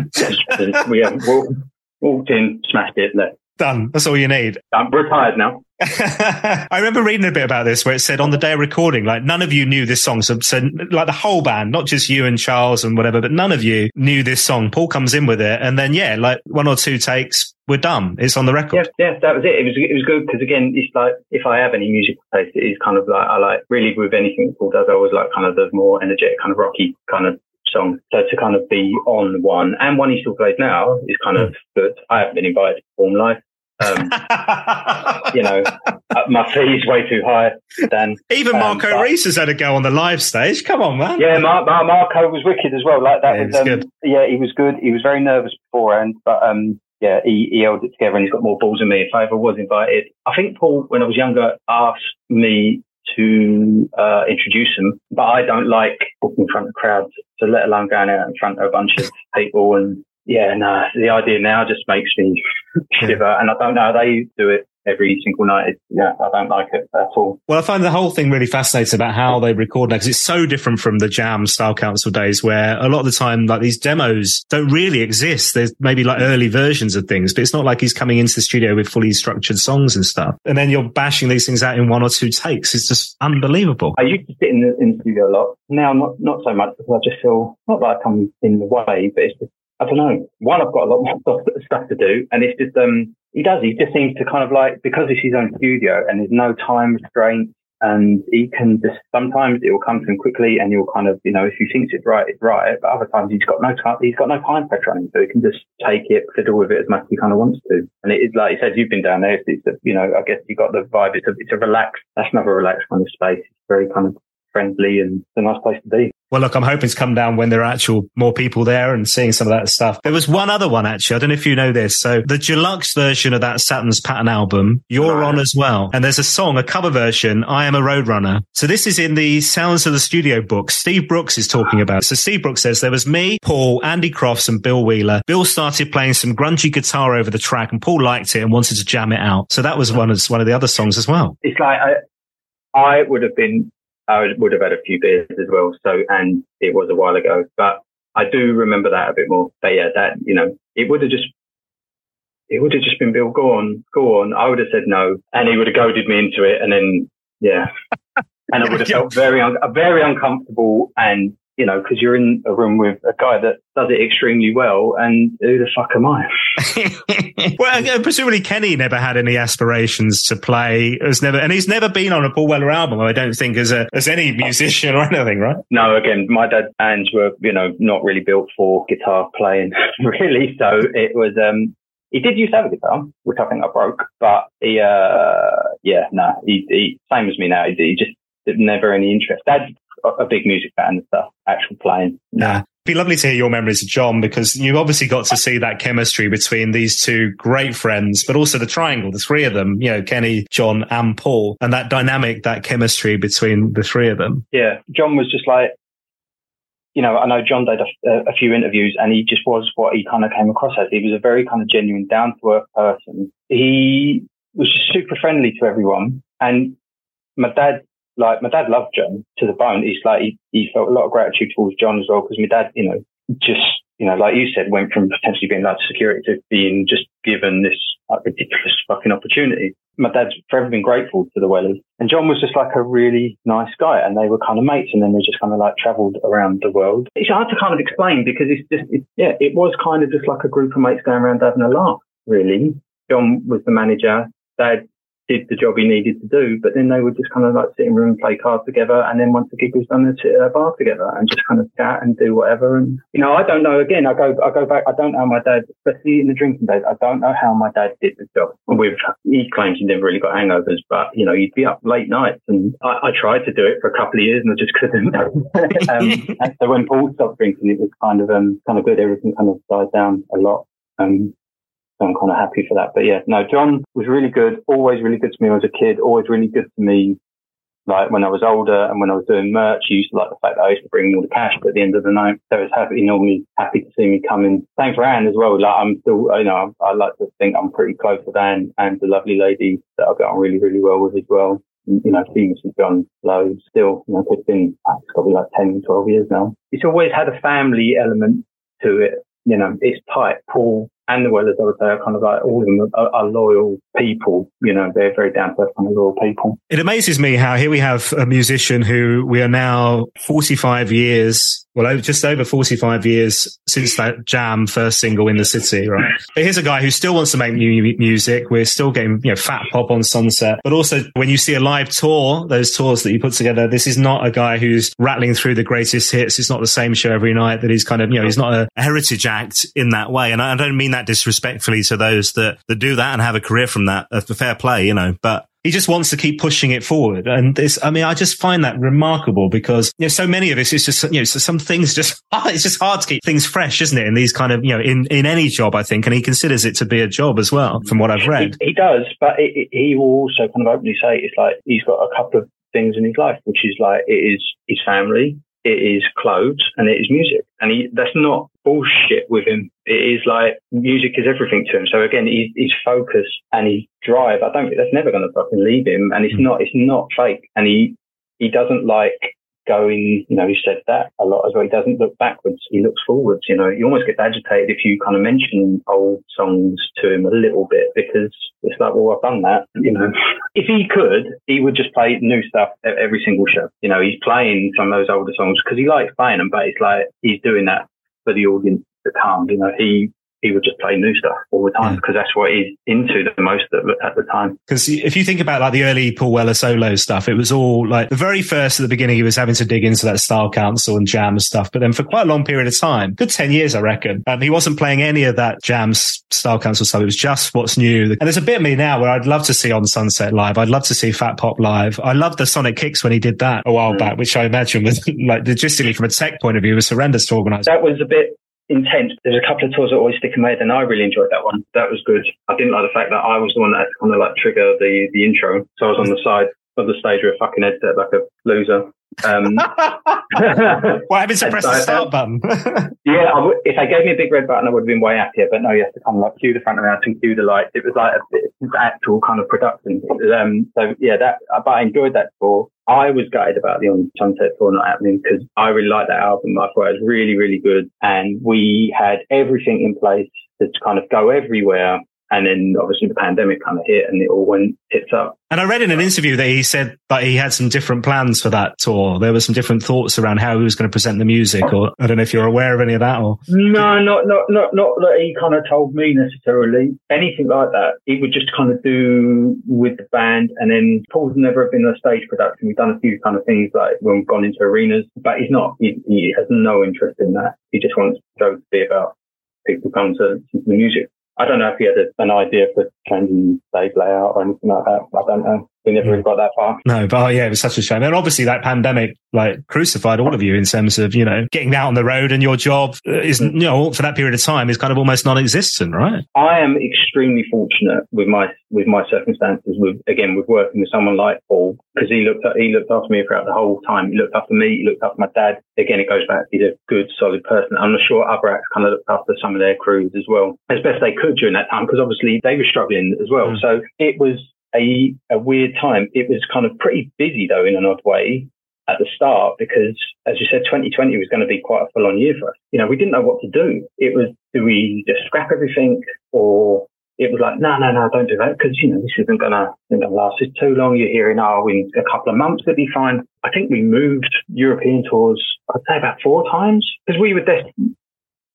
we have walked, walked in, smashed it, left. Done. That's all you need. I'm retired now. I remember reading a bit about this where it said on the day of recording, like none of you knew this song. So, so, like the whole band, not just you and Charles and whatever, but none of you knew this song. Paul comes in with it and then, yeah, like one or two takes, we're done. It's on the record. Yeah, yeah that was it. It was, it was good because again, it's like, if I have any musical taste, it is kind of like, I like really with anything Paul does, I always like kind of the more energetic, kind of rocky kind of song. So to kind of be on one and one he still plays now is kind of hmm. good. I haven't been invited to perform live. Um, (laughs) you know, uh, my fee's way too high. Then even um, Marco um, Reese has had a go on the live stage. Come on, man. Yeah, Mar- Mar- Marco was wicked as well. Like that yeah, was, um, good. yeah, he was good. He was very nervous beforehand, but um, yeah, he, he held it together and he's got more balls than me. If I ever was invited, I think Paul, when I was younger, asked me to uh, introduce him, but I don't like talking in front of crowds, so let alone going out in front of a bunch of people and yeah, no, the idea now just makes me (laughs) shiver. And I don't know how they do it every single night. Yeah, I don't like it at all. Well, I find the whole thing really fascinating about how they record now because it's so different from the Jam Style Council days where a lot of the time, like these demos don't really exist. There's maybe like early versions of things, but it's not like he's coming into the studio with fully structured songs and stuff. And then you're bashing these things out in one or two takes. It's just unbelievable. I used to sit in the, in the studio a lot. Now, not, not so much because I just feel not like I'm in the way, but it's just I don't know. One, I've got a lot more (laughs) stuff to do, and it's just um, he does. He just seems to kind of like because it's his own studio and there's no time restraint, and he can just sometimes it will come to him quickly, and he'll kind of you know if he thinks it's right, it's right. But other times he's got no time. He's got no time pressure on him, so he can just take it, fiddle with it as much as he kind of wants to. And it is like you said, you've been down there. It's, it's a, you know, I guess you got the vibe. It's a it's a relaxed. That's not a relaxed kind of space. It's very kind of friendly and it's a nice place to be. Well, look, I'm hoping to come down when there are actual more people there and seeing some of that stuff. There was one other one actually. I don't know if you know this. So the deluxe version of that Saturn's Pattern album, you're right. on as well. And there's a song, a cover version, I am a Roadrunner. So this is in the Sounds of the Studio book. Steve Brooks is talking about. It. So Steve Brooks says there was me, Paul, Andy Crofts and Bill Wheeler. Bill started playing some grungy guitar over the track and Paul liked it and wanted to jam it out. So that was one of, one of the other songs as well. It's like, I, I would have been I would have had a few beers as well. So, and it was a while ago, but I do remember that a bit more. But yeah, that, you know, it would have just, it would have just been Bill, go on, go on. I would have said no and he would have goaded me into it. And then, yeah. and I would have (laughs) felt very, un- very uncomfortable and you know, because you're in a room with a guy that does it extremely well, and who the fuck am I? (laughs) (laughs) well, presumably Kenny never had any aspirations to play. Has never, and he's never been on a Paul Weller album. I don't think as a as any musician or anything, right? No, again, my dad's hands were, you know, not really built for guitar playing, (laughs) really. So it was. um he did used to have a guitar, which I think I broke, but he, uh, yeah, no, he, he, same as me now. He, he just never any interest. Dad a big music fan and stuff, actual playing. Yeah. It'd be lovely to hear your memories of John because you obviously got to see that chemistry between these two great friends, but also the triangle, the three of them, you know, Kenny, John and Paul and that dynamic, that chemistry between the three of them. Yeah. John was just like, you know, I know John did a, a few interviews and he just was what he kind of came across as. He was a very kind of genuine, down to earth person. He was just super friendly to everyone. And my dad like my dad loved John to the bone. He's like he, he felt a lot of gratitude towards John as well because my dad, you know, just you know, like you said, went from potentially being like security to being just given this like, ridiculous fucking opportunity. My dad's forever been grateful to the Wellers. And John was just like a really nice guy and they were kind of mates and then they just kind of like traveled around the world. It's hard to kind of explain because it's just, it, yeah, it was kind of just like a group of mates going around having a laugh, really. John was the manager. Dad did the job he needed to do, but then they would just kind of like sit in room and play cards together. And then once the gig was done, they'd sit at a bar together and just kind of chat and do whatever. And, you know, I don't know. Again, I go, I go back. I don't know how my dad, especially in the drinking days, I don't know how my dad did the job. With, he claims he never really got hangovers, but, you know, he'd be up late nights. And I, I tried to do it for a couple of years and I just couldn't. (laughs) um, and so when Paul stopped drinking, it was kind of, um, kind of good. Everything kind of died down a lot. Um, so I'm kind of happy for that. But yeah, no, John was really good, always really good to me as a kid, always really good to me. Like when I was older and when I was doing merch, he used to like the fact that I used to bring all the cash, but at the end of the night, so was happy, normally happy to see me coming. Same for Anne as well. Like I'm still, you know, I, like to think I'm pretty close with Anne and the lovely lady that I get on really, really well with as well you know, things with John loads still, you know, it's been, it's got to be like 10, 12 years now. It's always had a family element to it. You know, it's tight. Paul and the Wellers, I would say, are kind of like all of them are, are loyal people. You know, they're very down to earth kind of loyal people. It amazes me how here we have a musician who we are now 45 years well, just over 45 years since that Jam first single in the city, right? But here's a guy who still wants to make new music. We're still getting, you know, fat pop on Sunset. But also when you see a live tour, those tours that you put together, this is not a guy who's rattling through the greatest hits. It's not the same show every night that he's kind of, you know, he's not a, heritage act in that way. And I don't mean that disrespectfully to those that, that do that and have a career from that, a fair play, you know, but he just wants to keep pushing it forward. And this, I mean, I just find that remarkable because, you know, so many of us, it's just, you know, some things just, (laughs) ah, it's just hard to keep things fresh, isn't it? In these kind of, you know, in, in any job, I think. And he considers it to be a job as well, from what I've read. He, he does, but it, it, he will also kind of openly say it's like he's got a couple of things in his life, which is like, it is his family it is clothes, and it is music. And he, that's not bullshit with him. It is like music is everything to him. So again, he, his focus and his drive, I don't think that's never going to fucking leave him. And it's mm. not, it's not fake. And he, he doesn't like going, you know, he said that a lot as well. He doesn't look backwards. He looks forwards. You know, he almost gets agitated if you kind of mention old songs to him a little bit because it's like, well, I've done that. You know, if he could, he would just play new stuff every single show. You know, he's playing some of those older songs because he likes playing them, but it's like he's doing that for the audience to come. You know, he he would just play new stuff all the time because yeah. that's what he's into the most at, at the time. Because if you think about like the early Paul Weller solo stuff, it was all like the very first at the beginning, he was having to dig into that Style Council and jam stuff. But then for quite a long period of time, good 10 years, I reckon, um, he wasn't playing any of that jam Style Council stuff. It was just what's new. And there's a bit of me now where I'd love to see on Sunset live. I'd love to see Fat Pop live. I love the Sonik Kicks when he did that a while mm. back, which I imagine was (laughs) like logistically from a tech point of view was horrendous to organize. That was a bit intense. There's a couple of tours that always stick in my head, and I really enjoyed that one. That was good. I didn't like the fact that I was the one that kind of like trigger the the intro, so I was on the side of the stage with a fucking headset like a loser. Um, (laughs) (laughs) Why haven't you pressed the start button? (laughs) yeah, w- if they gave me a big red button, I would have been way happier. But no, you have to kind of like cue the front of the house and cue the lights. It was like a actual kind of production. Um, so yeah, that. But I enjoyed that tour. I was gutted about the On Sunset tour not happening because I really liked that album. I thought it was really, really good, and we had everything in place to kind of go everywhere and then obviously the pandemic kind of hit and it all went tits up. And I read in an interview that he said that he had some different plans for that tour. There were some different thoughts around how he was going to present the music, or I don't know if you're aware of any of that. Or no, not not not not that he kind of told me necessarily anything like that. He would just kind of do with the band, and then Paul's never been a stage production. We've done a few kind of things like when we've gone into arenas, but he's not. He, he has no interest in that. He just wants to go to be about people come to the music. I don't know if he had a, an idea for changing stage layout or anything like that. I don't know we never really got that far. No, but oh, yeah, it was such a shame. And obviously that pandemic like crucified all of you in terms of, you know, getting out on the road and your job is, you know, for that period of time is kind of almost non-existent, right? I am extremely fortunate with my, with my circumstances with, again, with working with someone like Paul, because he looked, at, he looked after me throughout the whole time. He looked after me. He looked after my dad. Again, it goes back. He's a good, solid person. I'm not sure other acts kind of looked after some of their crews as well, as best they could during that time, because obviously they were struggling as well. Mm. So it was, a, a weird time. It was kind of pretty busy though in an odd way at the start because, as you said, 2020 was going to be quite a full on year for us. You know, we didn't know what to do. It was, do we just scrap everything or it was like, no, no, no, don't do that because, you know, this isn't going to last us too long. You're hearing, oh, in a couple of months it'll be fine. I think we moved European tours, I'd say about four times because we were desperate.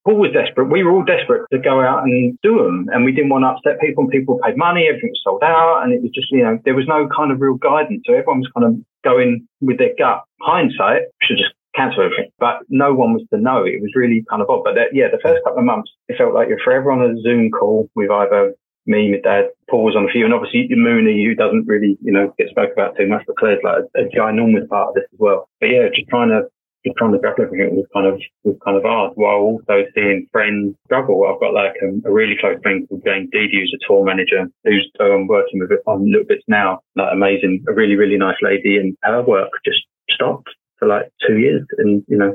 Paul was desperate. We were all desperate to go out and do them, and we didn't want to upset people. And people paid money, everything was sold out, and it was just you know there was no kind of real guidance. So everyone was kind of going with their gut. Hindsight should just cancel everything, but no one was to know. It was really kind of odd. But that, yeah, the first couple of months, it felt like you're forever on a Zoom call with either me, my dad, Paul was on a few, and obviously Mooney, who doesn't really, you know, get spoke about too much, but Claire's like a, a ginormous part of this as well. But yeah, just trying to trying to grapple everything was kind of was kind of hard while also seeing friends struggle. I've got like a, a really close friend called Jane Deedy, who's a tour manager who's um, working with it on little bits now. Like amazing, a really really nice lady, and her work just stopped for like two years, and you know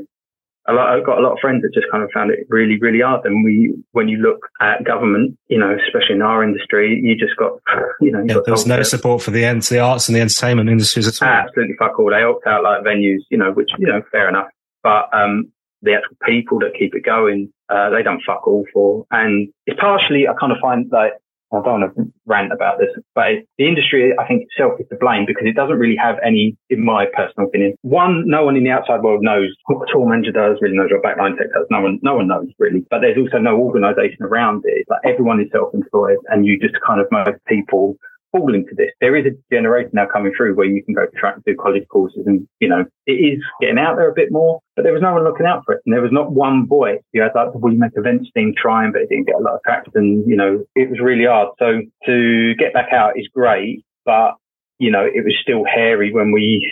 lot, I've got a lot of friends that just kind of found it really, really hard. And we, when you look at government, you know, especially in our industry, you just got, (laughs) you know, yeah, there's no support for the the arts and the entertainment industries at all. Absolutely fuck all. They opt out like venues, you know, which, you know, fair enough. But, um, the actual people that keep it going, uh, they don't fuck all for. And it's partially, I kind of find like I don't want to rant about this, but the industry, I think itself is to blame because it doesn't really have any, in my personal opinion. One, no one in the outside world knows what a tour manager does, really knows what a backline tech does. No one, no one knows really, but there's also no organization around it. Like everyone is self-employed and you just kind of most people fall into this. There is a generation now coming through where you can go track and do college courses and, you know, it is getting out there a bit more, but there was no one looking out for it. And there was not one voice. You had like We Make Events team trying, but it didn't get a lot of traction. And you know, it was really hard. So to get back out is great, but, you know, it was still hairy when we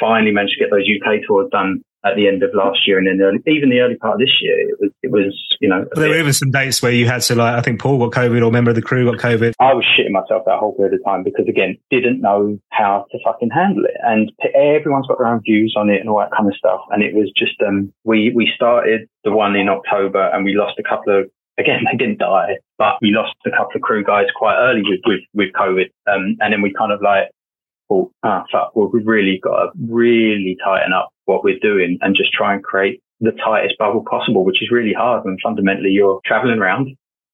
finally managed to get those UK tours done at the end of last year and then early, even the early part of this year, it was, it was, you know. there were even some dates where you had to like, I think Paul got COVID or a member of the crew got COVID. I was shitting myself that whole period of time because again, didn't know how to fucking handle it. And everyone's got their own views on it and all that kind of stuff. And it was just, um, we, we started the one in October and we lost a couple of again, (laughs) they didn't die, but we lost a couple of crew guys quite early with, with, with COVID. Um, and then we kind of like thought, ah, fuck, well, we've really got to really tighten up what we're doing and just try and create the tightest bubble possible, which is really hard when fundamentally you're traveling around,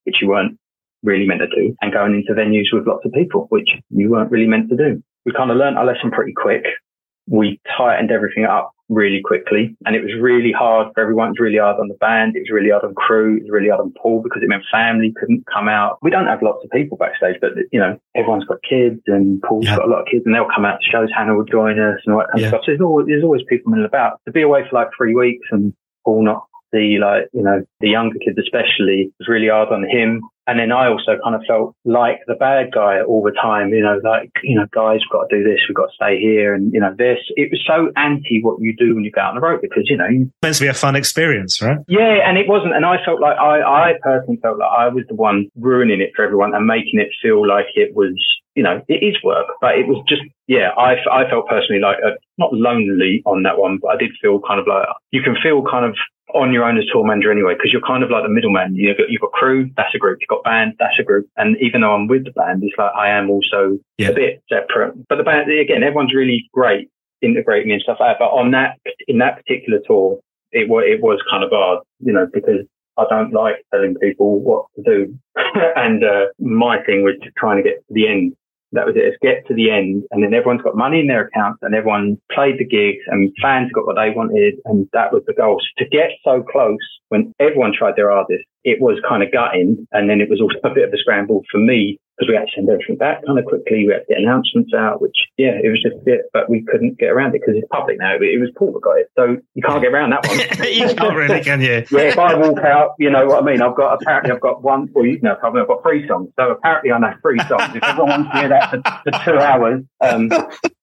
which you weren't really meant to do, and going into venues with lots of people, which you weren't really meant to do. We kind of learned our lesson pretty quick. We tightened everything up really quickly. And it was really hard for everyone. It was really hard on the band. It was really hard on crew. It was really hard on Paul because it meant family couldn't come out. We don't have lots of people backstage, but you know, everyone's got kids and Paul's yeah. got a lot of kids and they'll come out to shows. Hannah will join us and all that kind yeah. of stuff. So there's always, there's always people milling about. To be away for like three weeks and Paul not the like, you know, the younger kids especially was really hard on him. And then I also kind of felt like the bad guy all the time, you know, like, you know, guys, we've got to do this, we've got to stay here. And, you know, this, it was so anti what you do when you go out on the road because, you know, it's meant to be a fun experience, right? Yeah. And it wasn't. And I felt like I, I personally felt like I was the one ruining it for everyone and making it feel like it was, you know, it is work, but it was just, yeah, I, I felt personally like, uh, not lonely on that one, but I did feel kind of like, you can feel kind of on your own as tour manager anyway, because you're kind of like the middleman. You've got, you've got crew, that's a group. You've got band, that's a group. And even though I'm with the band, it's like I am also yeah. a bit separate. But the band, again, everyone's really great integrating and stuff like that. But on that, in that particular tour, it was, it was kind of hard, you know, because I don't like telling people what to do. (laughs) and, uh, my thing was trying to get to the end that was it. Let's get to the end. And then everyone's got money in their accounts and everyone played the gigs and fans got what they wanted. And that was the goal. So to get so close when everyone tried their hardest, it was kind of gutting. And then it was also (laughs) a bit of a scramble for me because we had to send everything back kind of quickly. We had to get announcements out, which, yeah, it was just it, but we couldn't get around it because it's public now. It was Paul that got it. So you can't get around that one. (laughs) you can't really, can you? yeah, if I walk out, you know what I mean? I've got, apparently I've got one, well, you know, probably I've got three songs. So apparently I know three songs. If everyone wants to hear that for, for two hours, um,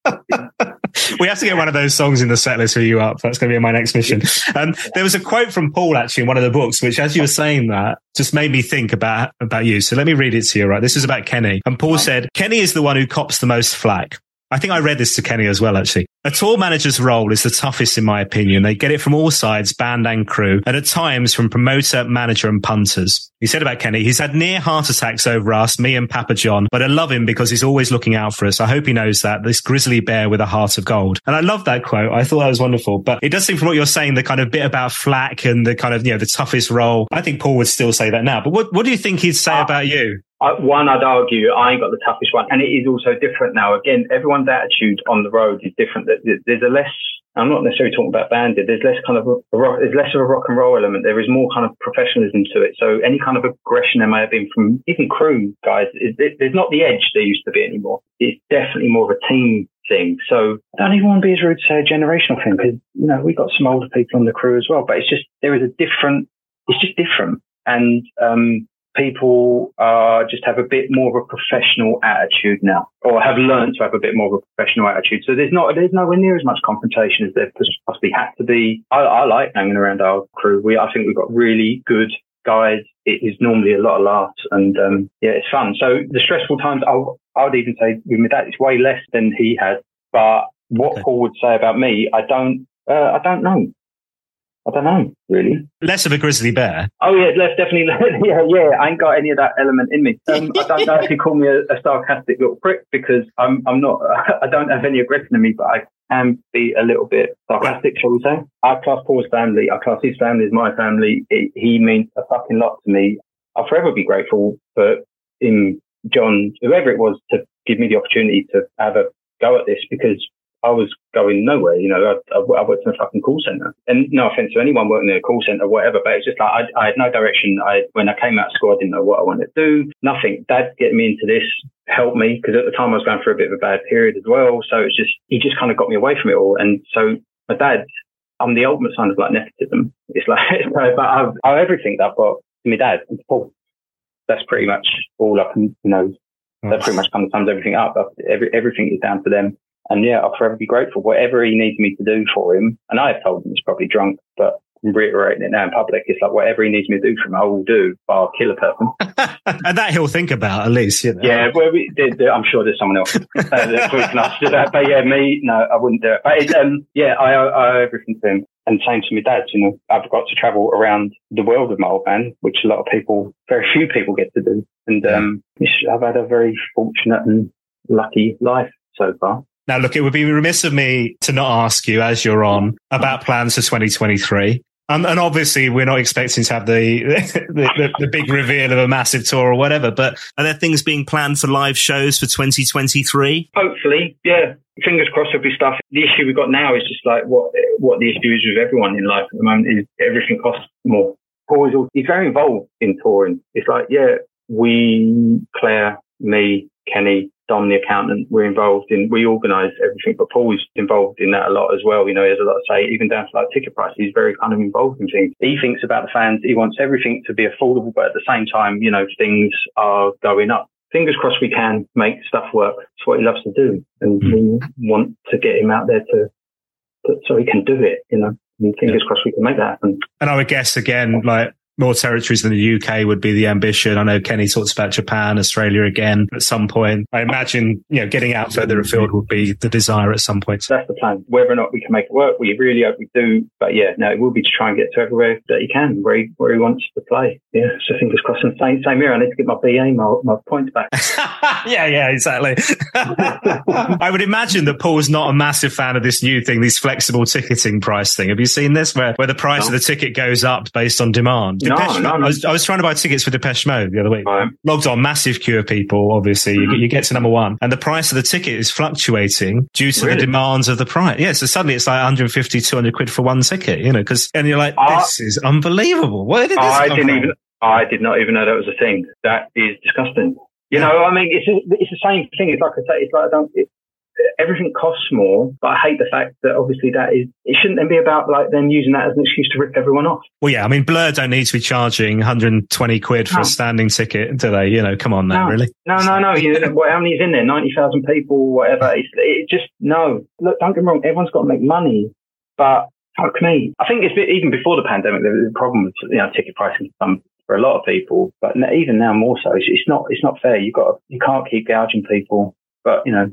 (laughs) (laughs) we have to get one of those songs in the set list for you up. That's going to be my next mission. Um, there was a quote from Paul actually in one of the books, which as you were saying that just made me think about, about you. So let me read it to you, right? This is about Kenny. And Paul said, Kenny is the one who cops the most flack. I think I read this to Kenny as well, actually. A tour manager's role is the toughest, in my opinion. They get it from all sides, band and crew, and at times from promoter, manager, and punters. He said about Kenny, he's had near heart attacks over us, me and Papa John, but I love him because he's always looking out for us. I hope he knows that, this grizzly bear with a heart of gold. And I love that quote. I thought that was wonderful. But it does seem from what you're saying, the kind of bit about flack and the kind of, you know, the toughest role. I think Paul would still say that now. But what, what do you think he'd say uh, about you? One, I'd argue I ain't got the toughest one, and it is also different now. Again, everyone's attitude on the road is different. There's a less. I'm not necessarily talking about banded. There's less kind of a, there's less of a rock and roll element. There is more kind of professionalism to it. So any kind of aggression there may have been from even crew guys, there's not the edge there used to be anymore. It's definitely more of a team thing. So I don't even want to be as rude to say a generational thing because you know we've got some older people on the crew as well. But it's just there is a different. It's just different. And um, people uh, just have a bit more of a professional attitude now, or have learned to have a bit more of a professional attitude. So there's not there's nowhere near as much confrontation as there possibly had to be. I, I like hanging around our crew. We I think we've got really good guys. It is normally a lot of laughs, and um, yeah, it's fun. So the stressful times, I'll, I would even say with my dad, it's way less than he has. But what okay. Paul would say about me, I don't. Uh, I don't know. I don't know, really. Less of a grizzly bear. Oh yeah, less definitely. (laughs) yeah, yeah. I ain't got any of that element in me. Um, I don't know if you call me a, a, sarcastic little prick because I'm. I'm not. (laughs) I don't have any aggression in me, but I can be a little bit sarcastic, shall we say? I class Paul's family. I class his family as my family. It, he means a fucking lot to me. I'll forever be grateful for him, John, whoever it was, to give me the opportunity to have a go at this because I was going nowhere. You know, I, I, worked in a fucking call center, and no offense to anyone working in a call center, whatever, but it's just like I, I had no direction. I when I came out of school, I didn't know what I wanted to do. Nothing. Dad getting me into this helped me because at the time I was going through a bit of a bad period as well. So it's just he just kind of got me away from it all. And so my dad, I'm the ultimate sign of like nepotism. It's like, (laughs) but I've, I, everything that I've got to my dad and Paul. That's pretty much all I can, you know, that pretty much kind of sums everything up. Every, everything is down to them And yeah, I'll forever be grateful. Whatever he needs me to do for him, and I have told him he's probably drunk, but I'm reiterating it now in public. It's like whatever he needs me to do for him, I will do. I'll kill a person. (laughs) and that he'll think about at least, you know. Yeah, well, we, I'm sure there's someone else uh, that's can ask to do that. But yeah, me, no, I wouldn't do it. But it, um, yeah, I, I owe everything to him. And same to my dad, you know, I've got to travel around the world with my old man, which a lot of people, very few people get to do. And, um, I've had a very fortunate and lucky life so far. Now, look, it would be remiss of me to not ask you as you're on about plans for 2023. Um, and obviously, we're not expecting to have the, (laughs) the, the, the, big reveal of a massive tour or whatever, but are there things being planned for live shows for 2023? Hopefully, yeah. Fingers crossed there'll be stuff. The issue we've got now is just like what, what the issue is with everyone in life at the moment is everything costs more. Paul is he's very involved in touring. It's like, yeah, we, Claire, me, Kenny, Dom, the accountant, we're involved in, we organise everything, but Paul Paul's involved in that a lot as well. You know, he has a lot to say, even down to like ticket prices. He's very kind of involved in things. He thinks about the fans. He wants everything to be affordable, but at the same time, you know, things are going up. Fingers crossed we can make stuff work. It's what he loves to do. And hmm. we want to get him out there to, to so he can do it, you know. And fingers crossed we can make that happen. And I would guess again, like more territories than the UK would be the ambition. I know Kenny talks about Japan, Australia again at some point. I imagine, you know, getting out further afield would be the desire at some point. That's the plan. Whether or not we can make it work, we really hope we do. But yeah, no, it will be to try and get to everywhere that he can, where he, where he wants to play. Yeah. So fingers crossed. And same, same here. I need to get my BA, my, my points back. (laughs) yeah, yeah, exactly. (laughs) I would imagine that Paul's not a massive fan of this new thing, this flexible ticketing price thing. Have you seen this where, where the price of the ticket goes up based on demand? Depeche no, no, no. I, was, I, was, trying to buy tickets for Depeche Mode the other week. Right. Logged on, massive queue of people, obviously. Mm-hmm. You, you, get to number one, and the price of the ticket is fluctuating due to really? the demands of the price. Yeah, so suddenly it's like 150, 200 quid for one ticket, you know, because, and you're like, this is unbelievable. Where did this I didn't from? even, I did not even know that was a thing. That is disgusting. You know, I mean, it's it's the same thing. It's like I say, it's like I don't. It, everything costs more, but I hate the fact that obviously that is, it shouldn't then be about like them using that as an excuse to rip everyone off. Well, yeah, I mean, Blur don't need to be charging 120 quid for no. a standing ticket, do they? You know, come on now, no. really? No, no, no. You know, how many's in there? 90,000 people, whatever. It's, it just, no. Look, don't get me wrong, everyone's got to make money, but fuck me. I think it's even before the pandemic, there was a problem with, you know, ticket pricing for a lot of people, but even now more so. It's, it's not, it's not fair. You got, you can't keep gouging people, but you know,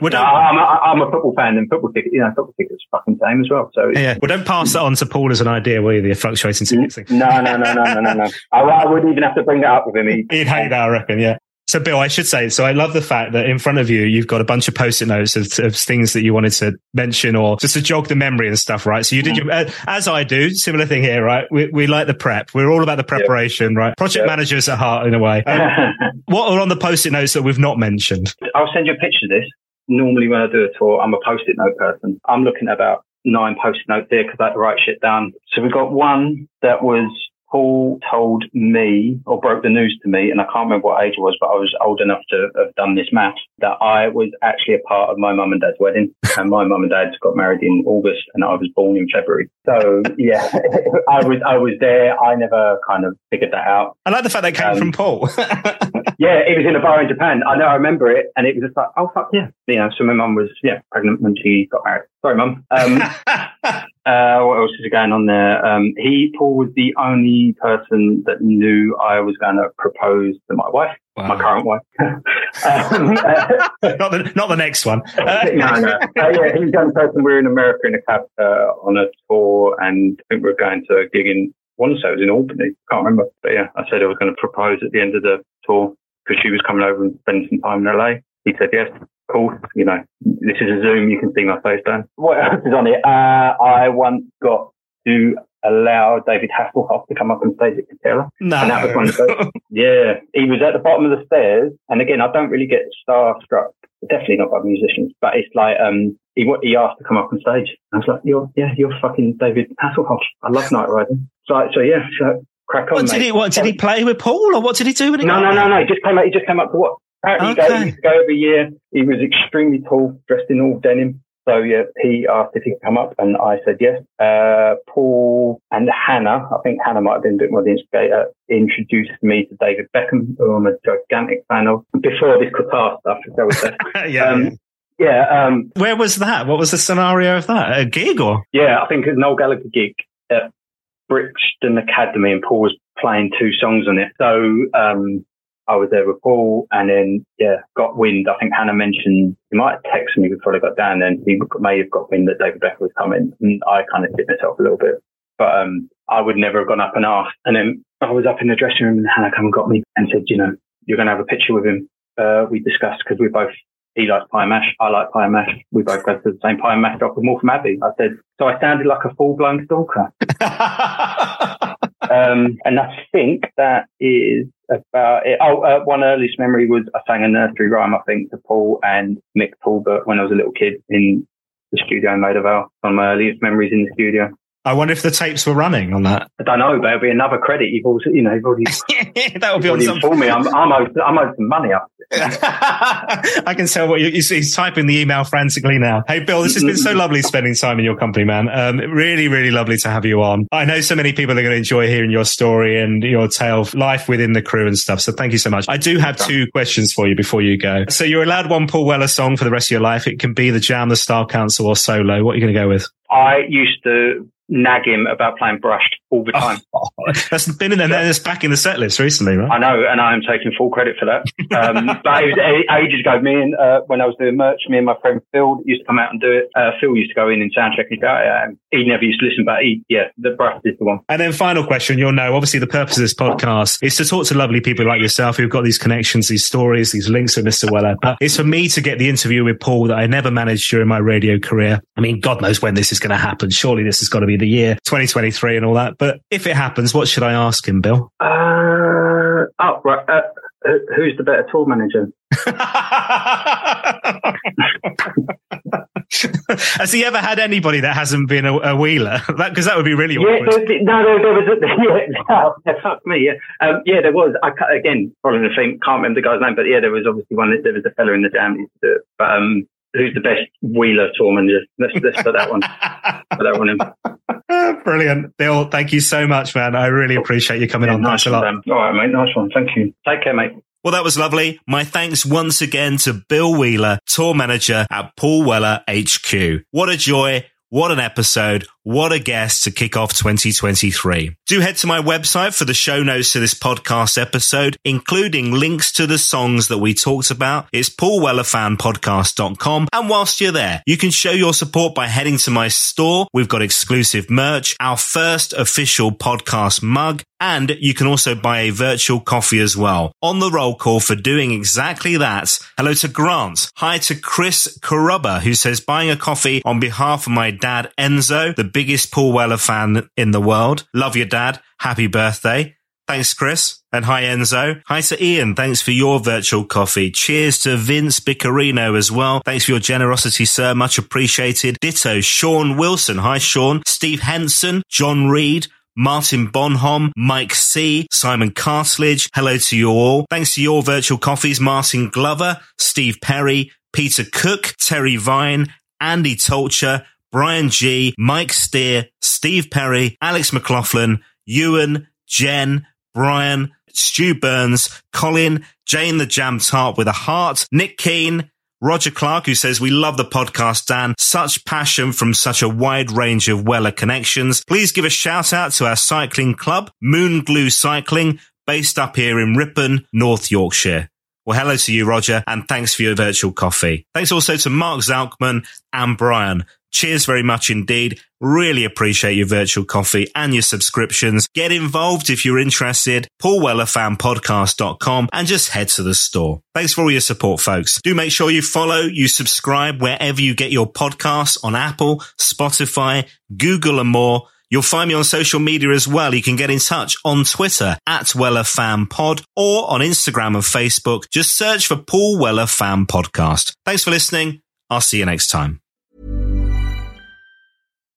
well, no, I'm, a, I'm a football fan, and football tickets, you know, football tickets fucking same as well. So yeah, well, don't pass that on to Paul as an idea, will you? The fluctuating tickets thing. No, no, no, no, no, no, no. I, I would even have to bring that up with him. He'd, He'd hate that, I reckon. Yeah. So, Bill, I should say, so I love the fact that in front of you, you've got a bunch of post-it notes of, of things that you wanted to mention or just to jog the memory and stuff, right? So you did your, uh, as I do, similar thing here, right? We, we like the prep. We're all about the preparation, right? Project managers at heart in a way. Um, (laughs) what are on the post-it notes that we've not mentioned? I'll send you a picture of this normally when I do a tour, I'm a post-it note person. I'm looking at about nine post-it notes there because I had to write shit down. So we got one that was Paul told me or broke the news to me, and I can't remember what age it was, but I was old enough to have done this math, that I was actually a part of my mum and dad's wedding. And my mum and dad got married in August and I was born in February. So yeah, (laughs) I was, I was there. I never kind of figured that out. I like the fact that came um, from Paul. (laughs) yeah, it was in a bar in Japan. I know, I remember it. And it was just like, oh fuck yeah. You know, so my mum was, yeah, pregnant when she got married. Sorry, mum. (laughs) Uh, what else is going on there? Um, he, Paul, was the only person that knew I was going to propose to my wife, wow. my current wife. (laughs) um, uh, (laughs) not the not the next one. Uh, (laughs) no, no. Yeah, he's the only person. We were in America in a cab uh, on a tour, and I think we were going to a gig in. One say it was in Albany. I can't remember, but yeah, I said I was going to propose at the end of the tour because she was coming over and spending some time in LA. He said yes course, you know, this is a Zoom, you can see my face, Dan. What else is on it? Uh, I once got to allow David Hasselhoff to come up and stage at Coachella. No. And that was one of those. (laughs) yeah. He was at the bottom of the stairs. And again, I don't really get starstruck, definitely not by musicians, but it's like, um, he, he asked to come up on stage. I was like, you're, yeah, you're fucking David Hasselhoff. I love Night Riding. So, so yeah, so crack on. What did he, what, did he play with Paul or what did he do? When he no, no, no, no. He just came out, he just came up to what? Apparently, okay. he, go, every year. He was extremely tall, dressed in all denim. So yeah, he asked if he could come up, and I said yes. Uh, Paul and Hannah, I think Hannah might have been a bit more the instigator, introduced me to David Beckham, who I'm a gigantic fan of. Before this guitar stuff, that was yeah, um, yeah. Um, Where was that? What was the scenario of that? A gig or? Yeah, I think it was an Noel Gallagher gig at Brixton Academy, and Paul was playing two songs on it. So um, I was there with Paul, and then yeah, got wind. I think Hannah mentioned he might text me before I got down, and he may have got wind that David Beckham was coming, and I kind of hit myself a little bit. But um, I would never have gone up and asked. And then I was up in the dressing room, and Hannah come and got me and said, you know, you're going to have a picture with him. Uh, we discussed because we both he likes pie mash. I like pie mash. We both go to the same pie mash shop with Morpham Abbey. I said, so I sounded like a full blown stalker. (laughs) um, and I think that is about it. Oh, uh, one earliest memory was I sang a nursery rhyme, I think, to Paul and Mick Talbot when I was a little kid in the studio in Maida Vale. One of my earliest memories in the studio. I wonder if the tapes were running on that. I don't know, but it'll be another credit. You've also, you know, you've already, (laughs) that would be on some... for me. I'm, I'm owed, I'm owed some money up. (laughs) I can tell what you, he's typing the email frantically now. Hey, Bill, this has been so lovely spending time in your company, man. Um, really, really lovely to have you on. I know so many people are going to enjoy hearing your story and your tale of life within the crew and stuff. So thank you so much. I do have two questions for you before you go. So you're allowed one Paul Weller song for the rest of your life. It can be the Jam, the Style Council or solo. What are you going to go with? I used to nag him about playing brushed all the time. Oh, (laughs) that's been in there. That's back in the set list recently, right? I know, and I am taking full credit for that. Um, (laughs) but it was ages ago. Me and uh, when I was doing merch, me and my friend Phil used to come out and do it. Uh, Phil used to go in and sound check and he never used to listen, but he, yeah, the brushed is the one. And then final question, you'll know. Obviously, the purpose of this podcast is to talk to lovely people like yourself who've got these connections, these stories, these links with Mr. Weller. But it's for me to get the interview with Paul that I never managed during my radio career. I mean, God knows when this is going to happen. Surely this has got to be the year 2023 and all that. But if it happens, what should I ask him, Bill? Uh, oh, right. Uh, who's the better tour manager? (laughs) Has he ever had anybody that hasn't been a, a wheeler? Because (laughs) that, that, would be really yeah, awkward. There, no, there, there was (laughs) yeah, no, fuck me. Yeah, um, yeah, there was. I again following the theme, can't remember the guy's name, but yeah, there was obviously one. There was a fella in the jam used to do it. But um, who's the best wheeler tour manager? Let's, let's put that one. put that one in. (laughs) Brilliant, Bill. Thank you so much, man. I really appreciate you coming yeah, on. Nice Thanks a lot. All right, mate. Nice one. Thank you. Take care, mate. Well, that was lovely. My thanks once again to Bill Wheeler, tour manager at Paul Weller HQ. What a joy. What an episode. What a guest to kick off 2023. Do head to my website for the show notes to this podcast episode, including links to the songs that we talked about. It's paulwellerfanpodcast.com. And whilst you're there, you can show your support by heading to my store. We've got exclusive merch, our first official podcast mug, and you can also buy a virtual coffee as well. On the roll call for doing exactly that. Hello to Grant. Hi to Chris Carubba, who says buying a coffee on behalf of my dad, Enzo, the biggest Paul Weller fan in the world. Love your dad. Happy birthday. Thanks, Chris. And hi, Enzo. Hi to Ian. Thanks for your virtual coffee. Cheers to Vince Bicarino as well. Thanks for your generosity, sir. Much appreciated. Ditto, Sean Wilson. Hi, Sean. Steve Henson, John Reed, Martin Bonhom, Mike C, Simon Cartledge. Hello to you all. Thanks to your virtual coffees, Martin Glover, Steve Perry, Peter Cook, Terry Vine, Andy Tolcher, Brian G, Mike Steer, Steve Perry, Alex McLaughlin, Ewan, Jen, Brian, Stu Burns, Colin, Jane the Jam Tart with a heart, Nick Keane, Roger Clark, who says, We love the podcast, Dan. Such passion from such a wide range of Weller connections. Please give a shout out to our cycling club, Moon Glue Cycling, based up here in Ripon, North Yorkshire. Well, hello to you, Roger, and thanks for your virtual coffee. Thanks also to Mark Zalkman and Brian. Cheers very much indeed. Really appreciate your virtual coffee and your subscriptions. Get involved if you're interested. PaulWellerFanPodcast.com and just head to the store. Thanks for all your support, folks. Do make sure you follow, you subscribe wherever you get your podcasts on Apple, Spotify, Google and more. You'll find me on social media as well. You can get in touch on Twitter at Weller Fan Pod or on Instagram and Facebook. Just search for Paul Weller Fan Podcast. Thanks for listening. I'll see you next time.